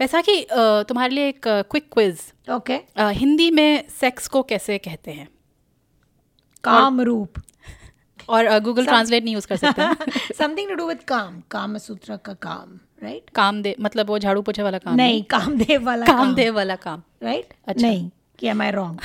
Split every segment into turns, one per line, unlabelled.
वैसा कि तुम्हारे लिए एक क्विक क्विज
ओके
हिंदी में सेक्स को कैसे कहते हैं?
काम रूप।
और गूगल ट्रांसलेट नहीं यूज़ कर सकते।
समथिंग टू डू विद काम। काम सूत्र का काम राइट काम
कामदेव मतलब वो झाड़ू पोछे वाला काम
नहीं कामदेव वाला
कामदेव वाला काम।
राइट
अच्छा।
नहीं। कि एम आई रॉन्ग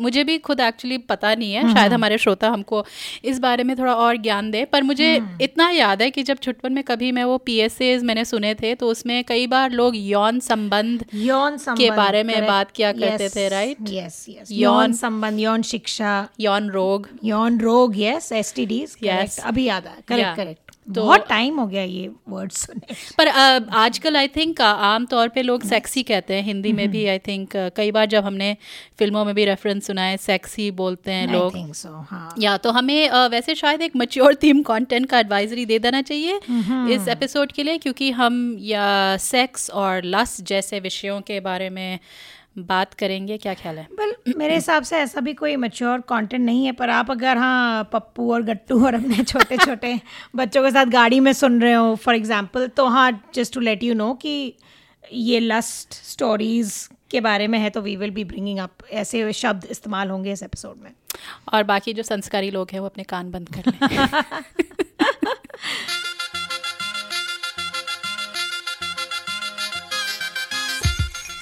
मुझे भी खुद एक्चुअली पता नहीं है। शायद हमारे श्रोता हमको इस बारे में थोड़ा और ज्ञान दे पर मुझे इतना याद है कि जब छुटपन में कभी मैं वो पी मैंने सुने थे तो उसमें कई बार लोग यौन संबंध
यौन संबंध
बारे में बात किया करते थे, राइट
यस yes.
यौन-
संबंध यौन शिक्षा।
यौन रोग।
यौन रोग यस एसटीडीज
Yes.
अभी याद आया। करेक्ट करेक्ट
तो-
बहुत टाइम हो गया ये वर्ड सुने
पर अ, आजकल आई थिंक आम तौर पे लोग सेक्सी कहते हैं। हिंदी में भी आई थिंक कई बार जब हमने फ़िल्मों में भी रेफरेंस सुना है सेक्सी बोलते हैं लोग।
सो हाँ।
या तो हमें अ, वैसे शायद एक मच्योर थीम कंटेंट का एडवाइजरी दे देना चाहिए इस एपिसोड के लिए क्योंकि हम या सेक्स और लस जैसे विषयों के बारे में बात करेंगे क्या ख्याल है?
वेल मेरे हिसाब से ऐसा भी कोई मच्योर कंटेंट नहीं है पर आप अगर हाँ पप्पू और गट्टू और अपने छोटे छोटे बच्चों के साथ गाड़ी में सुन रहे हो फॉर एग्जांपल तो हाँ just to let you know कि ये लस्ट स्टोरीज के बारे में है तो we will be bringing up ऐसे शब्द इस्तेमाल होंगे इस एपिसोड में।
और बाकी जो संस्कारी लोग हैं वो अपने कान बंद कर लें।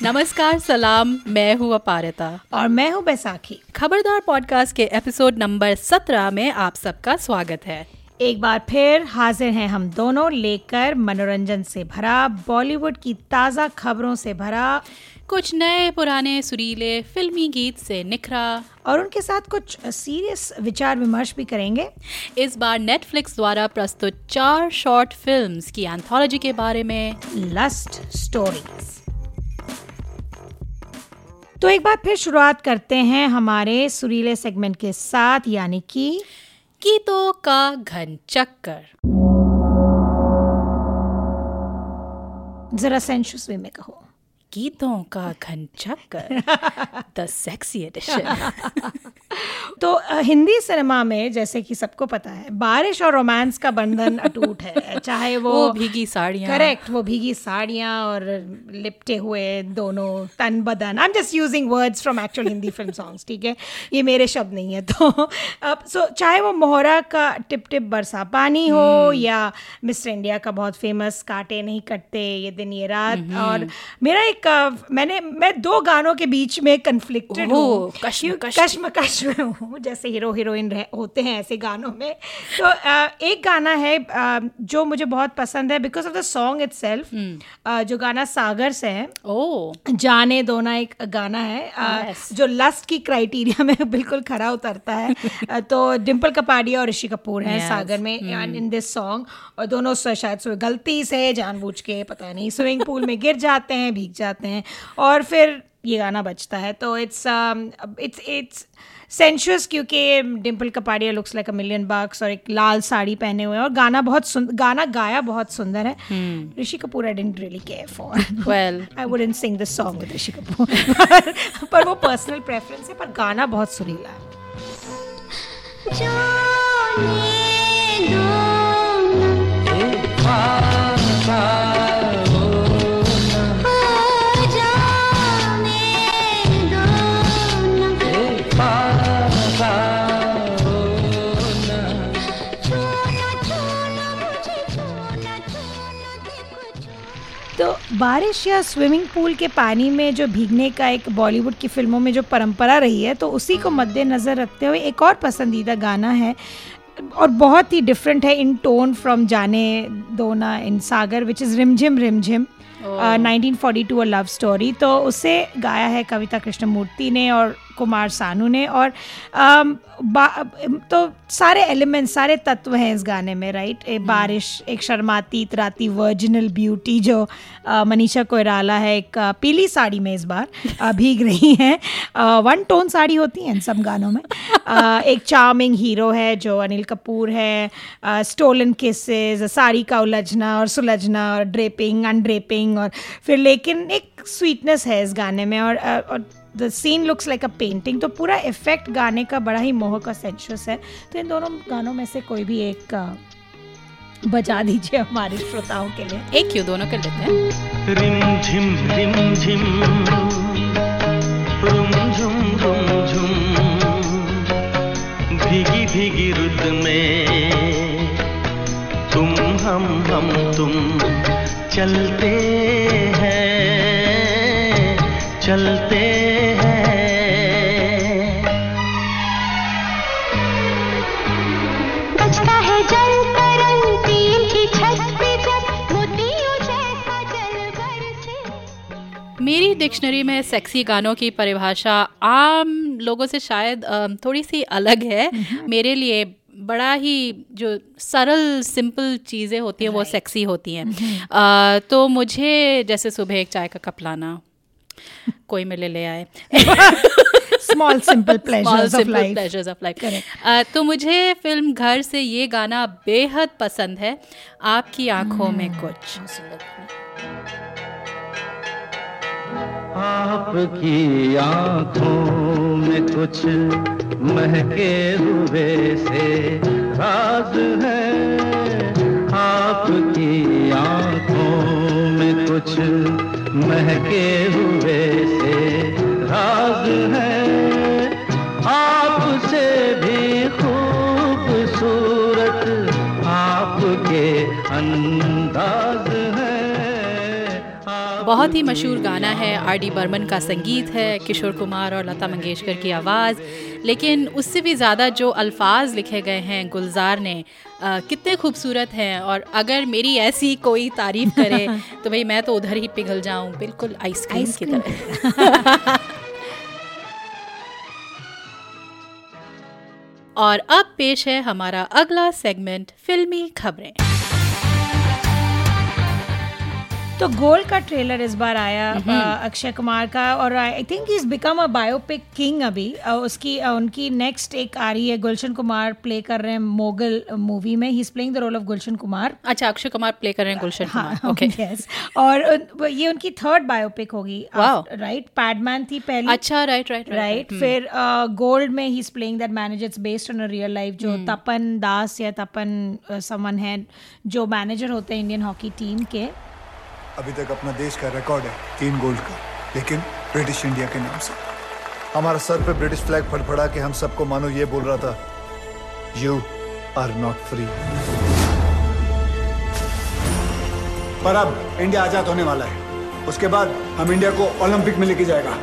नमस्कार सलाम मैं हूँ अपारिता।
और मैं हूँ बैसाखी।
खबरदार पॉडकास्ट के एपिसोड नंबर सत्रह में आप सबका स्वागत है।
एक बार फिर हाजिर हैं हम दोनों लेकर मनोरंजन से भरा बॉलीवुड की ताज़ा खबरों से भरा।
कुछ नए पुराने सुरीले फिल्मी गीत से निखरा।
और उनके साथ कुछ सीरियस विचार विमर्श भी करेंगे।
इस बार नेटफ्लिक्स द्वारा प्रस्तुत चार शॉर्ट फिल्म्स की एंथोलॉजी के बारे में।
लस्ट स्टोरीज तो एक बार फिर शुरुआत करते हैं हमारे सुरीले सेगमेंट के साथ, यानी कि
गीतों का घन चक्कर।
जरा सेंशुस वे में कहो।
गीतों का घन चक्कर द सेक्सी एडिशन
तो हिंदी सिनेमा में जैसे कि सबको पता है बारिश और रोमांस का बंधन अटूट है चाहे वो,
वो भीगी साड़ियाँ।
करेक्ट वो भीगी साड़ियाँ और लिपटे हुए दोनों तन बदन। I am just using words from actual Hindi film songs ठीक है? ये मेरे शब्द नहीं है तो अब सो चाहे वो मोहरा का टिप टिप बरसा पानी हो या मिस्टर इंडिया का बहुत फ़ेमस काटे नहीं कटते ये दिन ये रात और मेरा एक अ, मैंने मैं दो गानों के बीच में कन्फ्लिक्टेड हूँ।
कश्मकश।
कश्मकश में हूँ जैसे हीरो हीरोइन रह होते हैं ऐसे गानों में। तो एक गाना है जो मुझे बहुत पसंद है because of the song itself जो गाना सागर से है।
ओ
जाने दो ना एक गाना है
Yes.
जो लस्ट की क्राइटेरिया में बिल्कुल खरा उतरता है। तो डिम्पल कपाडिया और ऋषि कपूर हैं
Yes.
सागर में इन दिस सॉन्ग और दोनों शायद गलती से जानबूझ के पता नहीं स्विमिंग पूल में गिर जाते हैं भीग जाते हैं। और फिर ये गाना बजता है तो इट्स इट्स इट्स सेंशुअस क्योंकि Dimple Kapadia looks like a million bucks और एक लाल साड़ी पहने हुए हैं और गाना बहुत सुंदर गाना गाया बहुत सुंदर है। Rishi Kapoor I didn't really care for
well
I wouldn't sing this song with Rishi Kapoor. पर, पर वो पर्सनल प्रेफरेंस है पर गाना बहुत सुरीला है। बारिश या स्विमिंग पूल के पानी में जो भीगने का एक बॉलीवुड की फ़िल्मों में जो परंपरा रही है तो उसी को मद्देनजर रखते हुए एक और पसंदीदा गाना है और बहुत ही डिफरेंट है इन टोन फ्रॉम जाने दोना इन सागर which is Rimjhim Rimjhim nineteen forty two a love story तो उसे गाया है कविता कृष्णमूर्ति ने और कुमार सानू ने और बा- तो सारे एलिमेंट्स सारे तत्व हैं इस गाने में राइट एक बारिश एक शर्माती इतराती वर्जिनल ब्यूटी जो मनीषा कोयराला है एक पीली साड़ी में इस बार भीग रही हैं। वन टोन साड़ी होती हैं इन सब गानों में। अ, एक चार्मिंग हीरो है जो अनिल कपूर है स्टोलन किसेस साड़ी का उलझना और सुलझना और ड्रेपिंग अनड्रेपिंग और फिर लेकिन एक स्वीटनेस है इस गाने में और और the scene looks like a painting तो पूरा इफ़ेक्ट गाने का बड़ा ही मोहक और सेंशुअस है। तो इन दोनों गानों में से कोई भी एक बजा दीजिए हमारे श्रोताओं के लिए।
एक क्यों? दोनों कर लेते हैं।
रिम झिम रिम झिम रुम झुम रुम झुम भीगी भीगी रुत में तुम हम हम तुम चलते हैं चलते
मेरी डिक्शनरी में सेक्सी गानों की परिभाषा आम लोगों से शायद थोड़ी सी अलग है। मेरे लिए बड़ा ही जो सरल सिंपल चीज़ें होती हैं वो सेक्सी होती हैं। तो मुझे जैसे सुबह एक चाय का कप लाना कोई मिले ले आए।
Small simple pleasures of
Small, simple
life
तो मुझे फ़िल्म घर से ये गाना बेहद पसंद है। आपकी आँखों में कुछ।
आपकी आँखों में कुछ महके हुए से राज है। आपकी आँखों में कुछ महके हुए से राज है।
बहुत ही मशहूर गाना है। आर डी बर्मन का संगीत है किशोर कुमार और लता मंगेशकर की आवाज़। लेकिन उससे भी ज़्यादा जो अल्फाज लिखे गए हैं गुलजार ने अ, कितने खूबसूरत हैं। और अगर मेरी ऐसी कोई तारीफ़ करे तो भाई मैं तो उधर ही पिघल जाऊँ। बिल्कुल आइसक्रीम की तरह। और अब पेश है हमारा अगला सेगमेंट फिल्मी खबरें।
तो गोल का ट्रेलर इस बार आया अक्षय कुमार का और I think is become a biopic king अभी। उसकी उनकी नेक्स्ट एक आ रही है गुलशन कुमार प्ले कर रहे हैं मोगल मूवी में। He is playing the role of Gulshan Kumar.
अच्छा अक्षय कुमार प्ले कर रहे हैं गुलशन कुमार।
हाँ
ओके
यस और ये उनकी थर्ड बायोपिक होगी। राइट पैडमैन थी पहली।
अच्छा राइट राइट
राइट फिर गोल्ड में he is playing that manager it's based on a real life जो तपन दास या तपन समन है जो मैनेजर होते हैं इंडियन हॉकी टीम के।
अभी तक अपना देश का रिकॉर्ड है, तीन गोल्ड का। लेकिन ब्रिटिश इंडिया के नाम से। हमारा सर पे ब्रिटिश फ्लैग फड़फड़ा के हम सबको मानो ये बोल रहा था यू आर नॉट फ्री पर अब इंडिया आज़ाद होने वाला है। उसके बाद हम इंडिया को ओलंपिक में लेके जाएगा।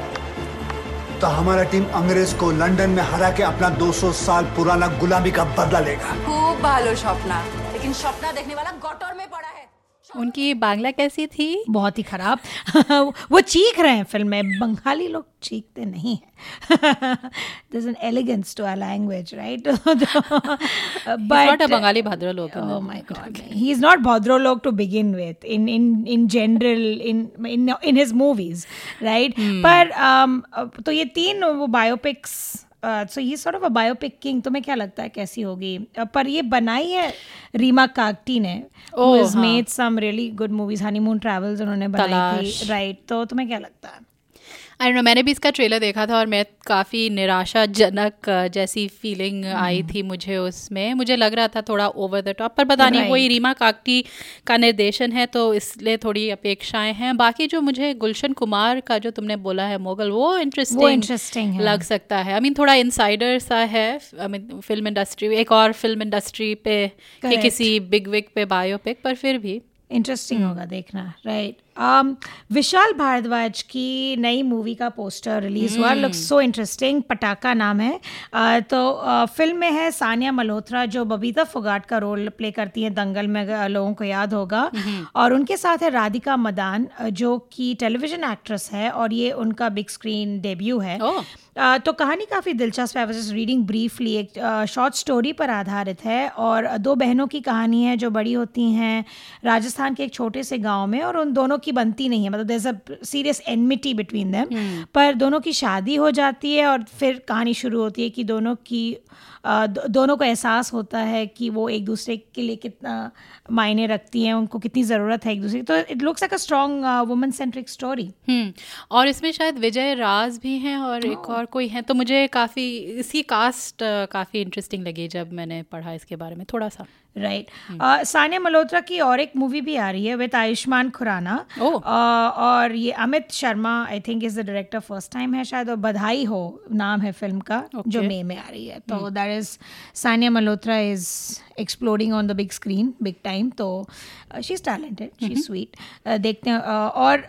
तो हमारा टीम अंग्रेज़ को लंदन में हरा के अपना 200 साल पुराना गुलामी का बदला लेगा।
खूब भालो स्वप्ना। लेकिन स्वप्ना देखने वाला गौटोर में पड़ा।
उनकी बांग्ला कैसी थी?
बहुत ही खराब। वो चीख रहे हैं फ़िल्म में। बंगाली लोग चीखते नहीं हैं। This an elegance to a language right
not a Bengali bhadralok
Oh my God! He is not Bhadrolog to begin with. In in in general, in in in his movies, right? पर um, तो ये तीन वो biopics so ये sort of a biopic king तुम्हें क्या लगता है कैसी होगी? Uh, पर ये बनाई है रीमा कागटी ने. Made some really good movies Honeymoon Travels उन्होंने बनाई थी राइट तो तुम्हें क्या लगता है?
आई नो मैंने भी इसका ट्रेलर देखा था और मैं काफ़ी निराशाजनक जैसी फीलिंग आई थी मुझे उसमें। मुझे लग रहा था थोड़ा ओवर द टॉप पर पता नहीं. वही रीमा काकटी का निर्देशन है तो इसलिए थोड़ी अपेक्षाएँ हैं। बाकी जो मुझे गुलशन कुमार का जो तुमने बोला है मोगल वो इंटरेस्टिंग
है।
लग सकता है। आई मीन थोड़ा इनसाइडर सा है आई मीन फ़िल्म इंडस्ट्री एक और फ़िल्म इंडस्ट्री पे कि किसी बिग विग पे बायोपिक पर फिर भी।
इंटरेस्टिंग होगा देखना राइट um, विशाल भारद्वाज की नई मूवी का पोस्टर रिलीज़ हुआ। लुक्स सो इंटरेस्टिंग पटाखा नाम है। Uh, तो uh, फ़िल्म में है सानिया मल्होत्रा जो बबीता फोगाट का रोल प्ले करती हैं दंगल में लोगों को याद होगा। और उनके साथ है राधिका मदान uh, जो कि टेलीविज़न एक्ट्रेस है और ये उनका बिग स्क्रीन डेब्यू है। Uh, तो कहानी काफ़ी दिलचस्प है। रीडिंग ब्रीफली एक शॉर्ट स्टोरी पर आधारित है और दो बहनों की कहानी है जो बड़ी होती हैं राजस्थान के एक छोटे से गाँव में और उन दोनों की बनती नहीं है मतलब there a serious enmity between them पर दोनों की शादी हो जाती है और फिर कहानी शुरू होती है कि दोनों की दोनों को एहसास होता है कि वो एक दूसरे के लिए कितना मायने रखती हैं उनको कितनी ज़रूरत है एक दूसरे की। तो it looks like a strong woman centric story
और इसमें शायद विजय राज भी हैं और एक और कोई हैं तो मुझे काफ़ी इसकी कास्ट काफ़ी इंटरेस्टिंग लगी जब मैंने पढ़ा इसके बारे में थोड़ा सा।
राइट सानिया मल्होत्रा की और एक मूवी भी आ रही है विद आयुष्मान खुराना और ये Amit Sharma I think is the director first time है शायद और बधाई हो नाम है फ़िल्म का जो
मे
मई में आ रही है. तो that is Sanya Malhotra is exploring on the big screen big time तो she is talented she is sweet देखते हैं uh, और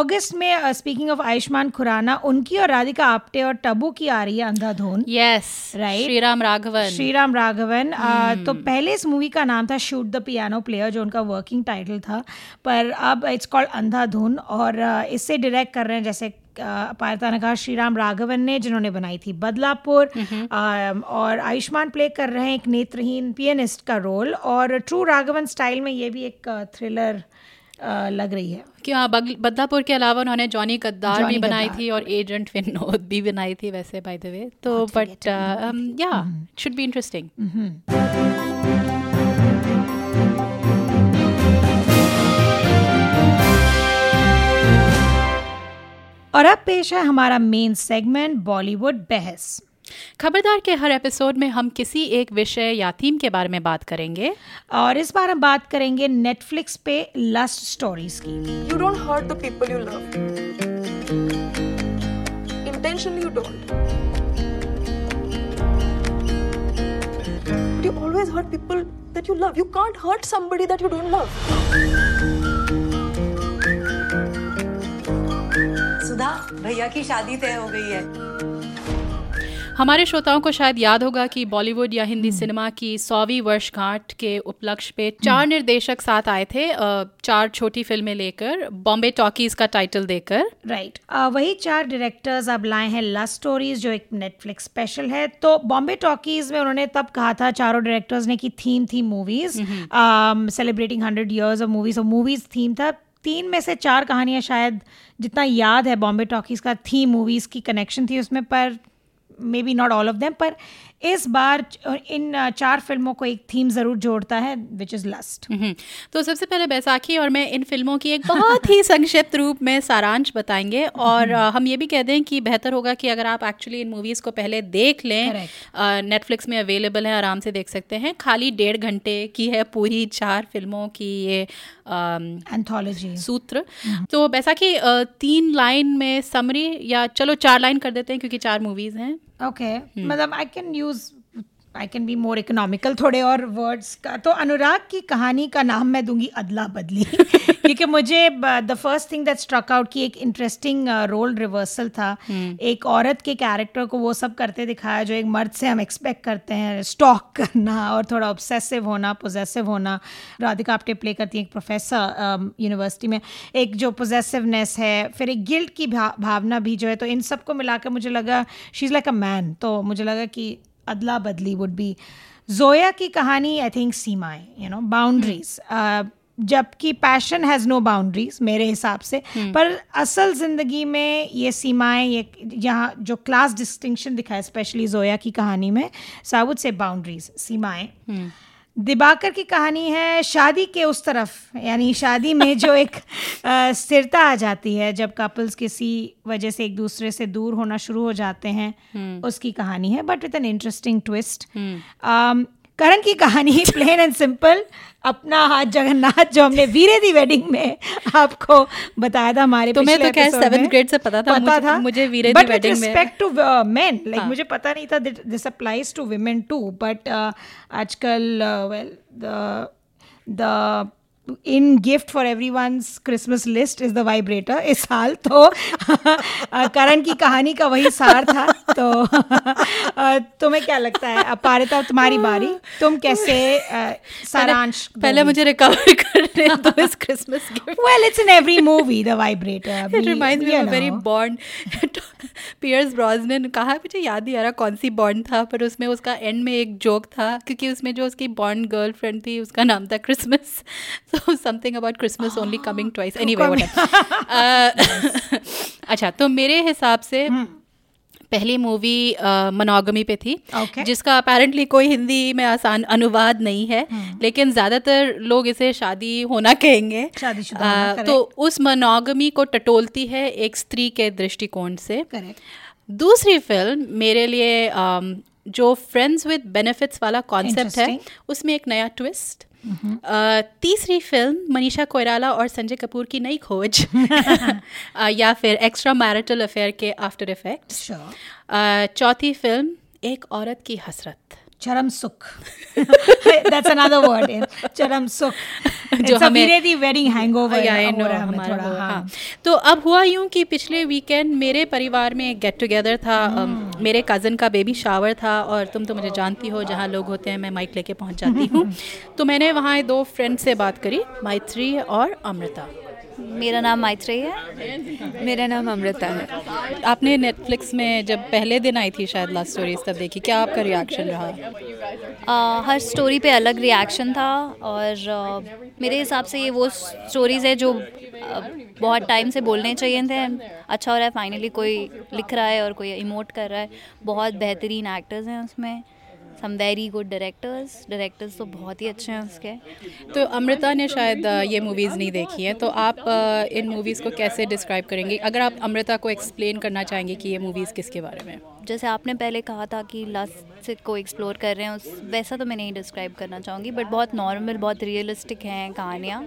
अगस्त में स्पीकिंग ऑफ़ आयुष्मान खुराना उनकी और राधिका आप्टे और टबू की आ रही है Andhadhun.
Yes right
Right.
Shriram Raghavan
Shriram Raghavan आ, तो पहले इस मूवी का नाम था शूट द पियानो प्लेयर जो उनका वर्किंग टाइटल था. पर अब इट्स कॉल्ड अंधाधुन और आ, इससे डायरेक्ट कर रहे हैं जैसे पायता ने कहा श्रीराम राघवन ने जिन्होंने बनाई थी बदलापुर और आयुष्मान प्ले कर रहे हैं एक नेत्रहीन पियानिस्ट का रोल और ट्रू राघवन स्टाइल में ये भी एक थ्रिलर लग रही है।
कि हाँ बदलापुर के अलावा उन्होंने जॉनी गद्दार भी बनाई थी और एजेंट विनोद भी बनाई थी वैसे बाय द वे तो बट या शुड बी इंटरेस्टिंग
और अब पेश है हमारा मेन सेगमेंट बॉलीवुड बहस।
खबरदार के हर एपिसोड में हम किसी एक विषय या थीम के बारे में बात करेंगे।
और इस बार हम बात करेंगे नेटफ्लिक्स पे लस्ट स्टोरीज की।
You don't hurt the people you love intention you don't you always hurt people that you love you can't hurt somebody that you don't love
Sudha भैया की शादी तय हो गई है।
हमारे श्रोताओं को शायद याद होगा कि बॉलीवुड या हिंदी सिनेमा की सौवीं वर्षगांठ के उपलक्ष्य पे चार निर्देशक साथ आए थे चार छोटी फ़िल्में लेकर बॉम्बे टॉकीज का टाइटल देकर।
Right right. वही चार डायरेक्टर्स अब लाए हैं लव स्टोरीज जो एक नेटफ्लिक्स स्पेशल है। तो बॉम्बे टॉकीज में उन्होंने तब कहा था चारों डायरेक्टर्स ने कि थीम थी movies celebrating hundred years of movies और मूवीज़ थीम था। तीन में से चार कहानियाँ शायद जितना याद है बॉम्बे टॉकीज का, थी मूवीज़ की कनेक्शन थी उसमें, पर maybe not all of them पर इस बार इन चार फ़िल्मों को एक थीम ज़रूर जोड़ता है विच इज़ लस्ट
हम्म, तो सबसे पहले बैसाखी और मैं इन फ़िल्मों की एक बहुत ही संक्षिप्त रूप में सारांश बताएँगे। और हम ये भी कह दें कि बेहतर होगा कि अगर आप एक्चुअली इन मूवीज़ को पहले देख लें नेटफ्लिक्स में अवेलेबल है आराम से देख सकते हैं। खाली डेढ़ घंटे की है पूरी चार फ़िल्मों की ये
एंथोलॉजी
सूत्र। तो बैसाखी तीन लाइन में समरी या चलो चार लाइन कर देते हैं क्योंकि चार मूवीज़ हैं।
ओके मतलब I can use I can be more economical थोड़े और वर्ड्स का। तो अनुराग की कहानी का नाम मैं दूँगी अदला बदली। क्योंकि मुझे the first thing that struck out की एक इंटरेस्टिंग रोल रिवर्सल था। Hmm. एक औरत के कैरेक्टर को वो सब करते दिखाया जो एक मर्द से हम एक्सपेक्ट करते हैं स्टॉक करना और थोड़ा ऑब्सेसिव होना पोजेसिव होना। राधिका आपटे प्ले करती हैं एक प्रोफेसर यूनिवर्सिटी में। एक जो पोजेसिवनेस है फिर एक गिल्ट की भा, भावना भी जो है तो इन सबको मिलाकर मुझे लगा she is like a man तो मुझे लगा कि अदला बदली वुड बी जोया की कहानी आई थिंक सीमाएँ यू नो बाउंड्रीज जबकि पैशन हैज़ नो बाउंड्रीज मेरे हिसाब से। पर असल ज़िंदगी में ये सीमाएँ ये यहाँ जो क्लास डिस्टिंक्शन दिखा है स्पेशली जोया की कहानी में साउथ से बाउंड्रीज सीमाएँ। दिबाकर की कहानी है शादी के उस तरफ़ यानी शादी में जो एक स्थिरता आ जाती है जब कपल्स किसी वजह से एक दूसरे से दूर होना शुरू हो जाते हैं उसकी कहानी है but with an interesting twist Karan की कहानी प्लेन एंड सिंपल अपना हाथ जगन्नाथ जो हमने वीरे दी वेडिंग में आपको बताया था हमारे
तुम्हें तो खैर
episode
ग्रेड से पता था,
पता
मुझे-
था।
मुझे वीरे दी वेडिंग में-
रिस्पेक्ट टू मेन लाइक मुझे पता नहीं था this applies to women too but आजकल well the the in gift for every ones Christmas list is the vibrator इस साल तो करण की कहानी का वही सार था तो तुम्हें क्या लगता है? अब पारिता तुम्हारी बारी। तुम कैसे सारांश
पहले मुझे रिकवर करने दो इस Christmas
well it's in every movie the vibrator
it reminds me of very Bond Pierce Brosnan कहा मुझे याद नहीं आ रहा कौन सी बॉन्ड था पर उसमें उसका एंड में एक जोक था क्योंकि उसमें जो उसकी बॉन्ड गर्लफ्रेंड थी उसका नाम था Christmas so something about Christmas only coming twice anyway अच्छा तो मेरे हिसाब से पहली मूवी मनोगमी पे थी
Okay.
जिसका अपेरेंटली कोई हिंदी में आसान अनुवाद नहीं है hmm. लेकिन ज़्यादातर लोग इसे शादी होना कहेंगे।
शादीशुदा होना,
तो उस मनोगमी को टटोलती है एक स्त्री के दृष्टिकोण से।
करेक्ट
दूसरी फ़िल्म मेरे लिए um, जो फ्रेंड्स विद बेनिफिट्स वाला कॉन्सेप्ट है उसमें एक नया ट्विस्ट तीसरी फ़िल्म मनीषा कोयराला और संजय कपूर की नई खोज। या फिर एक्स्ट्रा मैरिटल अफेयर के आफ्टर इफेक्ट्स
Sure.
चौथी फ़िल्म एक औरत की हसरत।
चरम सुख। दैट्स अनदर वर्ड चरम सुख।
जो हमें-
वेडिंग हैंगओवर
या,
हमें
हमारा
हाँ।
तो अब हुआ यूँ कि पिछले वीकेंड मेरे परिवार में एक गेट टुगेदर था अम, मेरे कज़न का बेबी शावर था और तुम तो मुझे जानती हो जहाँ लोग होते हैं मैं माइक लेके पहुँच जाती हूँ। तो मैंने वहाँ दो फ्रेंड से बात करी माइत्री और अमृता
मेरा नाम मैत्रेय है। मेरा नाम अमृता है।
आपने नेटफ्लिक्स में जब पहले दिन आई थी शायद लास्ट स्टोरीज तब देखी। क्या आपका रिएक्शन रहा?
आ, हर स्टोरी पे अलग रिएक्शन था और आ, मेरे हिसाब से ये वो स्टोरीज़ है जो आ, बहुत टाइम से बोलने चाहिए थे। अच्छा हो रहा है फाइनली कोई लिख रहा है और कोई इमोट कर रहा है। बहुत बेहतरीन एक्टर्स हैं उसमें। Some very good directors directors तो बहुत ही अच्छे हैं उसके।
तो अमृता ने शायद ये मूवीज़ नहीं देखी हैं तो आप इन मूवीज़ को कैसे डिस्क्राइब करेंगे? अगर आप अमृता को एक्सप्लेन करना चाहेंगे कि ये मूवीज़ किसके बारे में।
जैसे आपने पहले कहा था कि लस्ट को एक्सप्लोर कर रहे हैं, उस, वैसा तो मैं नहीं डिस्क्राइब करना चाहूँगी बट बहुत नॉर्मल बहुत रियलिस्टिक हैं कहानियाँ।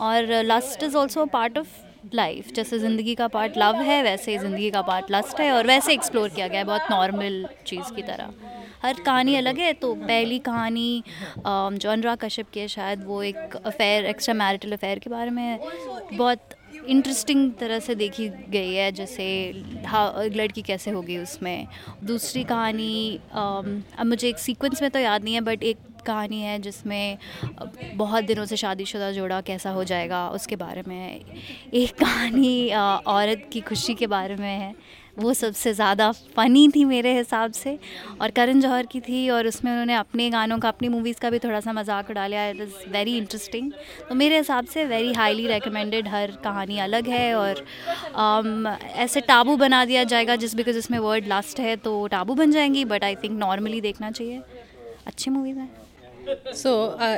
और lust is also part of life जैसे ज़िंदगी का पार्ट लव है, वैसे ज़िंदगी का पार्ट लस्ट है, और वैसे एक्सप्लोर किया गया है, बहुत नॉर्मल चीज़ की तरह। हर कहानी अलग है तो पहली कहानी जो अनुराग कश्यप की है, शायद वो एक अफेयर एक्स्ट्रा मैरिटल अफेयर के बारे में बहुत इंटरेस्टिंग तरह से देखी गई है, जैसे हाँ लड़की कैसे होगी उसमें। दूसरी कहानी अब मुझे एक सीक्वेंस में तो याद नहीं है बट एक कहानी है जिसमें बहुत दिनों से शादीशुदा जोड़ा कैसा हो जाएगा, उसके बारे में एक कहानी औरत की खुशी के बारे में है। वो सबसे ज़्यादा फ़नी थी मेरे हिसाब से। और करण जौहर की थी और उसमें उन्होंने अपने गानों का अपनी मूवीज़ का भी थोड़ा सा मज़ाक उड़ा लिया इट इज़ वेरी इंटरेस्टिंग तो मेरे हिसाब से वेरी हाईली रिकमेंडेड हर कहानी अलग है और um, ऐसे टाबू बना दिया जाएगा जिस बिकॉज़ इसमें वर्ड लास्ट है तो टाबू बन जाएँगी बट आई थिंक नॉर्मली देखना चाहिए। अच्छी मूवीज़ हैं।
सो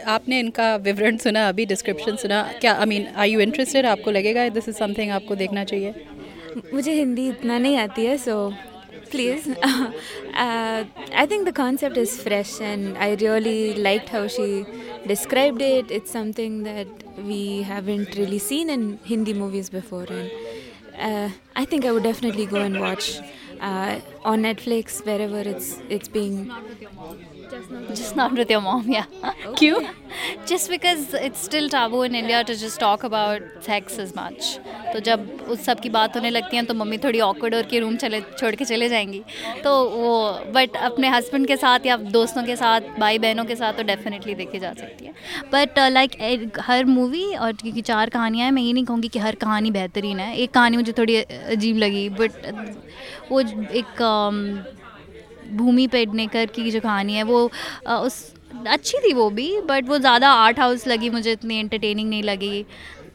आपने इनका विवरण सुना अभी डिस्क्रिप्शन सुना। क्या I mean I you interested आपको लगेगा दिस इज़ समथिंग आपको देखना चाहिए।
मुझे हिंदी इतना नहीं आती है so please I think the concept is fresh and I really like how she it it's something that we haven't really seen in hindi movies before and uh, i think i would definitely go and watch uh, on netflix wherever it's it's being
just not with your mom yeah. Okay.
क्यों
just because it's still taboo in India to just talk about sex as much. तो जब उस सब की बात होने लगती है तो मम्मी थोड़ी awkward और के रूम चले छोड़ के चले जाएँगी। तो वो बट अपने हस्बैंड के साथ या दोस्तों के साथ भाई बहनों के साथ तो डेफिनेटली देखी जा सकती है। बट लाइक हर मूवी और क्योंकि चार कहानियाँ हैं मैं ये नहीं कहूँगी कि हर कहानी बेहतरीन है। एक कहानी मुझे थोड़ी अजीब लगी बट वो एक um, भूमि पेडनेकर की जो कहानी है, वो उस, अच्छी थी वो भी बट वो ज़्यादा आर्ट हाउस लगी, मुझे इतनी एंटरटेनिंग नहीं लगी।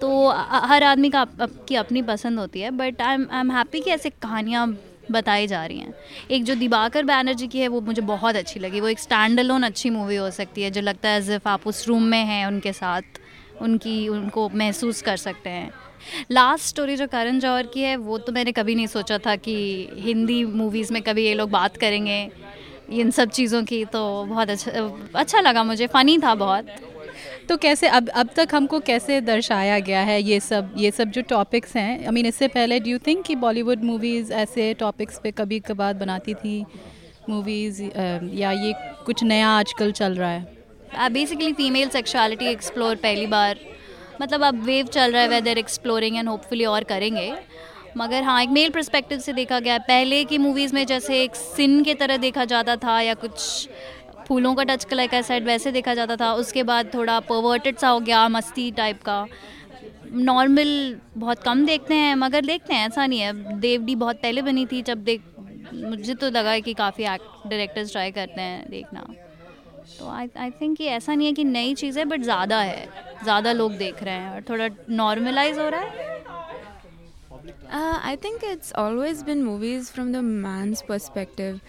तो हर आदमी का की अपनी पसंद होती है but I am I am happy कि ऐसे कहानियाँ बताई जा रही हैं। एक जो दिबाकर बैनर्जी की है, वो मुझे बहुत अच्छी लगी। वो एक स्टैंड अलोन अच्छी मूवी हो सकती है, जो लगता है एज आप उस रूम में हैं उनके साथ, उनकी, उनको महसूस कर सकते हैं। लास्ट स्टोरी जो करण जौहर की है, वो तो मैंने कभी नहीं सोचा था कि हिंदी मूवीज़ में कभी ये लोग बात करेंगे, इन सब चीज़ों की तो बहुत अच्छा अच्छा लगा मुझे फ़नी था बहुत।
तो कैसे, अब अब तक हमको कैसे दर्शाया गया है ये सब ये सब जो टॉपिक्स हैं? आई मीन इससे पहले डू यू थिंक कि बॉलीवुड मूवीज़ ऐसे टॉपिक्स पे कभी कभार बनाती थी मूवीज़ या ये कुछ नया आजकल चल रहा है?
बेसिकली फीमेल सेक्सुअलिटी एक्सप्लोर पहली बार। मतलब अब वेव चल रहा है वेदर एक्सप्लोरिंग एंड होपफुली और करेंगे। मगर हाँ एक मेल पर्सपेक्टिव से देखा गया है। पहले की मूवीज़ में जैसे एक सिन के तरह देखा जाता था या कुछ फूलों का टच कलर का साइड वैसे देखा जाता था। उसके बाद थोड़ा परवर्टेड सा हो गया, मस्ती टाइप का। नॉर्मल बहुत कम देखते हैं, मगर देखते हैं, ऐसा नहीं है। देवडी बहुत पहले बनी थी, जब देख, मुझे तो लगा कि काफ़ी डायरेक्टर्स ट्राई करते हैं देखना। तो आई थिंक ये ऐसा नहीं है कि नई चीज़ है बट ज़्यादा है। ज़्यादा लोग देख रहे हैं और थोड़ा नॉर्मलाइज हो रहा है।
I think it's always been movies from the man's perspective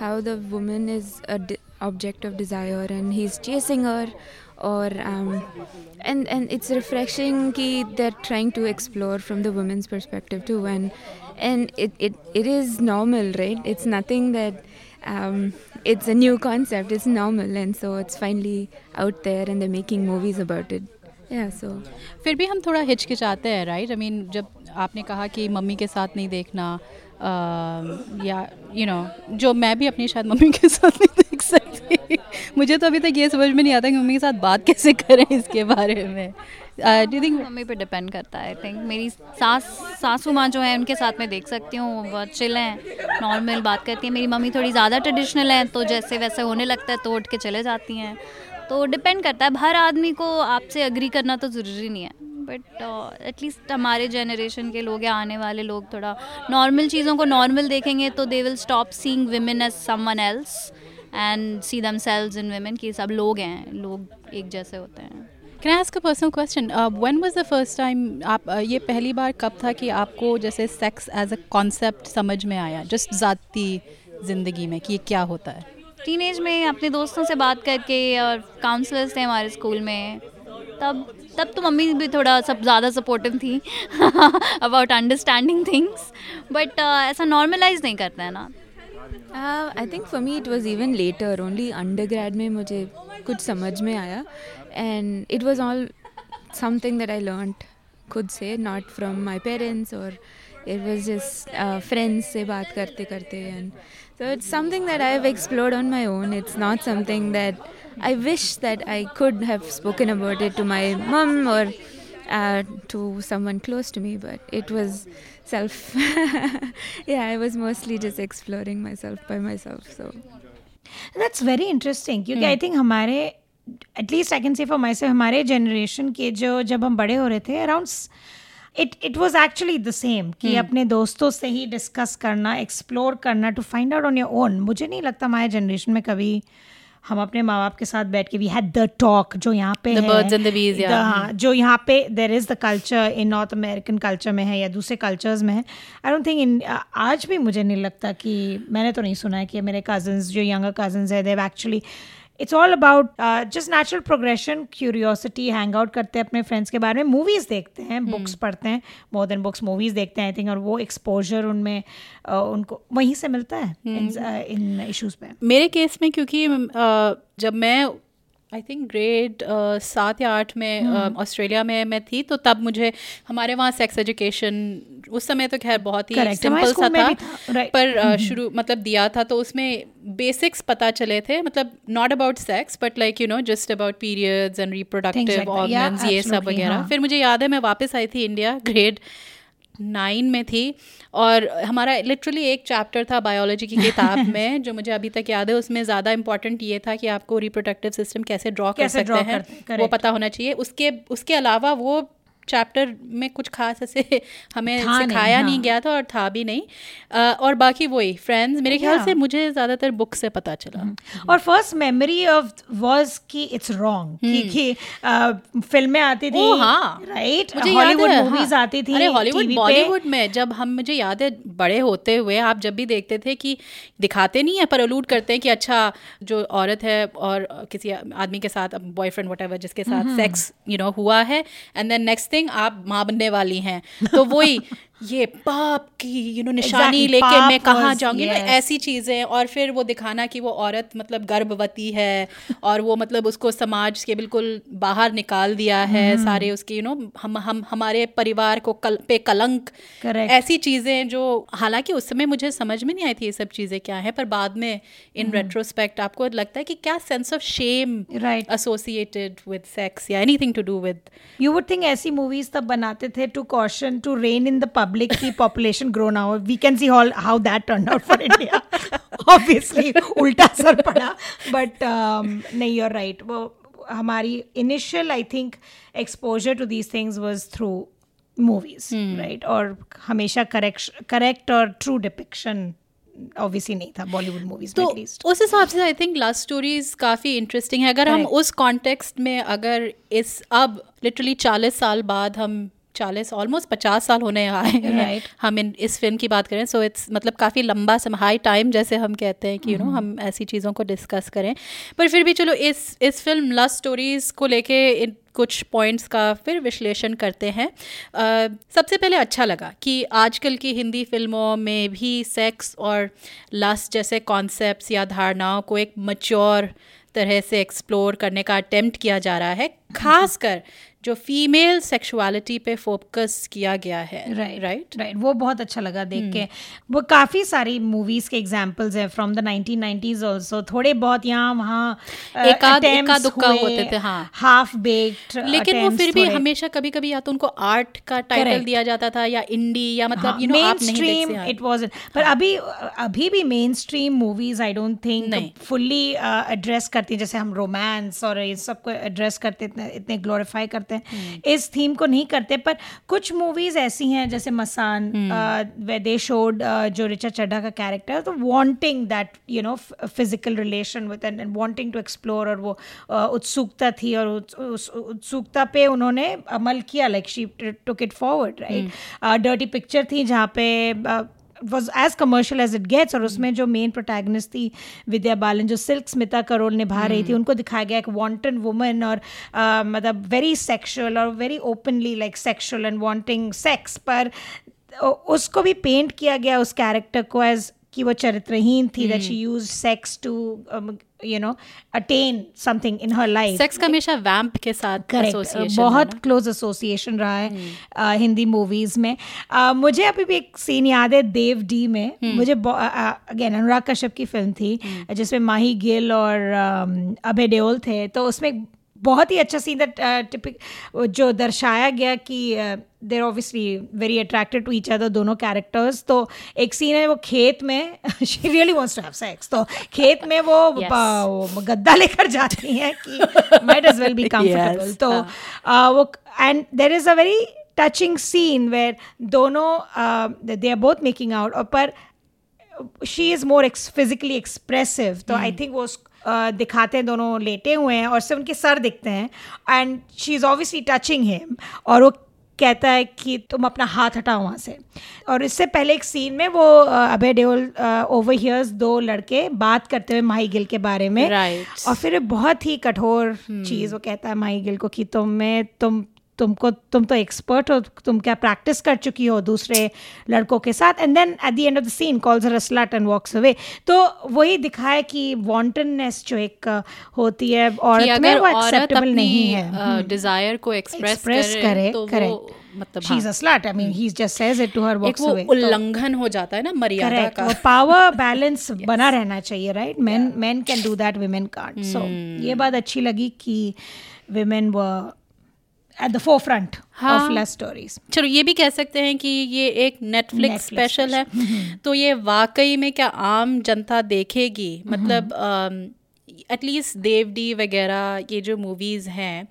how the women is object of desire and he is chasing uh और एंड एंड इट्स रिफ्रेशिंग की there trying to explore from the women's perspective too and and it it is normal right it's nothing that it's a new concept. It's normal and so it's finally out there and they're making movies about it. Yeah so.
फिर भी हम थोड़ा हिचकिचाते हैं right I mean जब आपने कहा कि मम्मी के साथ नहीं देखना अ, या यू नो जो मैं भी अपनी शायद मम्मी के साथ नहीं देख सकती। मुझे तो अभी तक ये समझ में नहीं आता कि मम्मी के साथ बात कैसे करें इसके बारे में। डू थिंक
मम्मी पे डिपेंड करता है आई थिंक मेरी सास, सासू माँ जो है, उनके साथ में देख सकती हूँ, वो बहुत चिल हैं नॉर्मल बात करती हैं. मेरी मम्मी थोड़ी ज़्यादा ट्रेडिशनल हैं तो जैसे वैसे होने लगता है तो उठ के चले जाती हैं. तो डिपेंड करता है, हर आदमी को आपसे अग्री करना तो ज़रूरी नहीं है. बट एटलीस्ट हमारे जनरेशन के लोग या आने वाले लोग थोड़ा नॉर्मल चीज़ों को नॉर्मल देखेंगे तो they will stop seeing women as someone else and see themselves in women कि सब लोग हैं, लोग एक जैसे होते हैं.
Can I ask a personal question when was the first time आप uh, ये पहली बार कब था कि आपको जैसे सेक्स एज अ कॉन्सेप्ट समझ में आया? जस्ट ज़ाती ज़िंदगी में कि ये क्या होता है?
टीनेज में अपने दोस्तों से बात करके और काउंसलर्स थे हमारे स्कूल में तब तब तो मम्मी भी थोड़ा सब ज़्यादा सपोर्टिव थी अबाउट अंडरस्टैंडिंग थिंग्स बट ऐसा नॉर्मलाइज नहीं करते हैं ना।
I think for me it was even later only undergrad में मुझे कुछ समझ में आया. And it was all something that I learn खुद से नॉट फ्रॉम माई पेरेंट्स और इट वॉज़ जस्ट फ्रेंड्स से बात करते करते and so it's something that I have explored on my own it's not something that I wish that I could have spoken about it to my mum और uh, to someone close to me but it was self yeah i was mostly just exploring myself by myself so.
That's very interesting क्योंकि I think हमारे at least I can say for my से हमारे generation के जो जब हम बड़े हो रहे थे around it it was actually the same कि अपने दोस्तों से ही डिस्कस करना एक्सप्लोर करना to find out on your own मुझे नहीं लगता हमारे जनरेशन में कभी हम अपने माँ बाप के साथ बैठ के वी हैड द टॉक जो यहाँ पे
The
है,
the bees, yeah.
the- हाँ, जो यहाँ पे there is the culture in North American culture में है या दूसरे कल्चर्स में है आई डोंट थिंक इन आज भी मुझे नहीं लगता कि मैंने तो नहीं सुना है कि मेरे कजन्स जो यंगर कजन्स है they've actually it's all about just natural progression curiosity hang out करते हैं अपने फ्रेंड्स के बारे में मूवीज़ देखते हैं बुक्स पढ़ते हैं मोर देन बुक्स मूवीज़ देखते हैं आई थिंक और वो एक्सपोजर उनमें uh, उनको वहीं से मिलता है इन इशूज़ इश्यूज़ पे
मेरे केस में क्योंकि uh, जब मैं आई थिंक ग्रेड सात या आठ में ऑस्ट्रेलिया में मैं थी तो तब मुझे हमारे वहाँ सेक्स एजुकेशन उस समय तो खैर बहुत ही सिंपल सा था
था.
पर अ, शुरू मतलब दिया था तो उसमें बेसिक्स पता चले थे मतलब not about sex but like you know just about periods and reproductive organs ये सब वगैरह
हाँ.
फिर मुझे याद है मैं वापस आई थी इंडिया ग्रेड नाइन में थी और हमारा लिटरली एक चैप्टर था बायोलॉजी की किताब में जो मुझे अभी तक याद है उसमें ज़्यादा इंपॉर्टेंट ये था कि आपको रिप्रोडक्टिव सिस्टम कैसे ड्रॉ कर सकते हैं वो पता होना चाहिए। उसके उसके अलावा वो चैप्टर में कुछ खास ऐसे हमें
था नहीं,
सिखाया नहीं
हाँ।
गया था और था भी नहीं। अ, और बाकी वही फ्रेंड्स मेरे ख्याल से मुझे ज़्यादातर बुक से पता चला।
और फ़र्स्ट मेमोरी ऑफ़ वाज कि इट्स रॉन्ग कि फ़िल्में आती थी
हाँ।
राइट
मुझे
हॉलीवुड मूवीज़
हाँ।
आती थी
अरे हॉलीवुड बॉलीवुड में जब हम मुझे याद है बड़े होते हुए आप जब भी देखते थे कि दिखाते नहीं है पर अलूड करते हैं कि अच्छा जो औरत है और किसी आदमी के साथ बॉयफ्रेंड वट जिसके साथ सेक्स यू नो हुआ है एंड देन नेक्स्ट थिंग आप माँ बनने वाली हैं। तो वही ये पाप की यू नो निशानी
Exactly,
लेके मैं कहाँ जाऊँगी?
yes.
ऐसी चीज़ें और फिर वो दिखाना कि वो औरत मतलब गर्भवती है और वो मतलब उसको समाज के बिल्कुल बाहर निकाल दिया है सारे उसके यू नो हम हम हमारे परिवार को कल पे कलंक।
Correct.
ऐसी चीज़ें जो हालाँकि उस समय मुझे समझ में नहीं आई थी ये सब चीज़ें क्या है पर बाद में इन रेट्रोस्पेक्ट आपको लगता है कि क्या sense of shame
right
associated with sex या anything to do with
you would think ऐसी मूवीज़ तब बनाते थे to caution to rein in the public की population grow now we can see whole how that turn out for India obviously उल्टा असर पड़ा but नहीं यूर राइट वो हमारी initial I think exposure to these things was through movies right और हमेशा correct correct और ट्रू डिपिक्शन ऑब्वियसली नहीं था बॉलीवुड मूवीज़
तो उस हिसाब से आई थिंक लव स्टोरीज काफ़ी इंटरेस्टिंग है। अगर हम
Correct.
उस कॉन्टेक्स्ट में अगर इस अब लिटरली चालीस साल बाद हम चालीस ऑलमोस्ट पचास साल होने आए हैं।
Right.
हम इन इस फ़िल्म की बात करें सो इट्स मतलब काफ़ी लंबा सम हाई टाइम जैसे हम कहते हैं कि यू नो हम ऐसी चीज़ों को डिस्कस करें। पर फिर भी चलो इस इस फ़िल्म लव स्टोरीज़ को लेके इन कुछ पॉइंट्स का फिर विश्लेषण करते हैं। अ, सबसे पहले अच्छा लगा कि आजकल की हिंदी फ़िल्मों में भी सेक्स और लस्ट जैसे कॉन्सेप्ट्स या धारणाओं को एक मच्योर तरह से एक्सप्लोर करने का अटेम्प्ट किया जा रहा है। खासकर जो फीमेल सेक्सुअलिटी पे फोकस किया गया है
राइट
राइट
राइट वो बहुत अच्छा लगा देख के। वो काफ़ी सारी मूवीज़ के एग्जांपल्स हैं फ्रॉम द 1990s आल्सो थोड़े बहुत यहाँ वहाँ
एकाध- एकाध दुक्का होते थे, हाँ।
हाफ़ बेक्ड
लेकिन वो फिर भी हमेशा कभी कभी या तो उनको आर्ट का टाइटल दिया जाता था या इंडी या मतलब यू नो आप नहीं
स्ट्रीम
हाँ।
इट वाज पर अभी अभी भी mainstream movies I don't think fully address करती हैं। जैसे हम रोमांस और ये सबको एड्रेस करते इतने इतने ग्लोरीफाई करते हैं
हम्म।
इस थीम को नहीं करते पर कुछ मूवीज़ ऐसी हैं जैसे मसान
हम्म।
वे दे शोड जो रिचा चड्ढा का कैरेक्टर है तो wanting that you know physical relation with and wanting to explore और वो उत्सुकता थी और उत्सुकता पे उन्होंने अमल किया like she took it forward right Dirty Picture थी जहाँ पे was as commercial as it gets और उसमें जो मेन प्रोटैगनिस्ट थी विद्या बालन जो सिल्क स्मिता करोल रोल निभा रही थी उनको दिखाया गया एक वॉन्टन वुमन और मतलब वेरी सेक्शुअल और very openly like sexual and wanting sex पर उसको भी पेंट किया गया उस कैरेक्टर को एज कि वो चरित्रहीन थी that she use sex to you know attain something in her life
sex का हमेशा वैम्प के साथ
करेक्ट बहुत क्लोज एसोसिएशन रहा है अ, हिंदी मूवीज़ में. अ, मुझे अभी भी एक सीन याद है देव डी में. मुझे अगेन अनुराग कश्यप की फ़िल्म थी जिसमें माही गिल और अम, अभय देओल थे. तो उसमें बहुत ही अच्छा सीन टिपिक जो दर्शाया गया कि there obviously very attracted to each other दोनों कैरेक्टर्स तो एक सीन है वो खेत में she really wants to have sex तो खेत में वो
Yes.
गद्दा लेकर जाती हैं कि might as well be comfortable तो
हाँ.
uh, वो and there is a very touching scene where दोनों they are both making out पर she is more physically expressive तो आई थिंक वो उस- uh, दिखाते हैं दोनों लेटे हुए हैं और सिर्फ़ उनके सर दिखते हैं and she is obviously touching him और वो कहता है कि तुम अपना हाथ हटाओ वहाँ से और इससे पहले एक सीन में वो अभय देओल ओवर हियर्स दो लड़के बात करते हुए माही गिल के बारे में
Right.
और फिर बहुत ही कठोर hmm. चीज़ वो कहता है माही गिल को कि तुम में तुम तुमको तुम तो एक्सपर्ट हो तुम क्या प्रैक्टिस कर चुकी हो दूसरे लड़कों के साथ? And then at the end of the scene calls her slut and walks away तो वही दिखाया कि वांटननेस जो एक होती है
कि
औरत में वो एक्सेप्टेबल नहीं है।
डिज़ायर को एक्सप्रेस करे,
करे
तो
करेक्ट
मतलब
she is a slut I mean he just says it to her walks away
उल्लंघन हो जाता है ना मर्यादा
करेक्ट
का।
वो पावर बैलेंस बना रहना चाहिए right men men can do that women can't so
Hmm.
ये बात अच्छी लगी कि women were at the forefront
हाँ.
of love
चलो ये भी कह सकते हैं कि ये एक नेटफ्लिक्स स्पेशल है। तो ये वाकई में क्या आम जनता देखेगी? मतलब एटलीस्ट देव डी वगैरह ये जो मूवीज़ हैं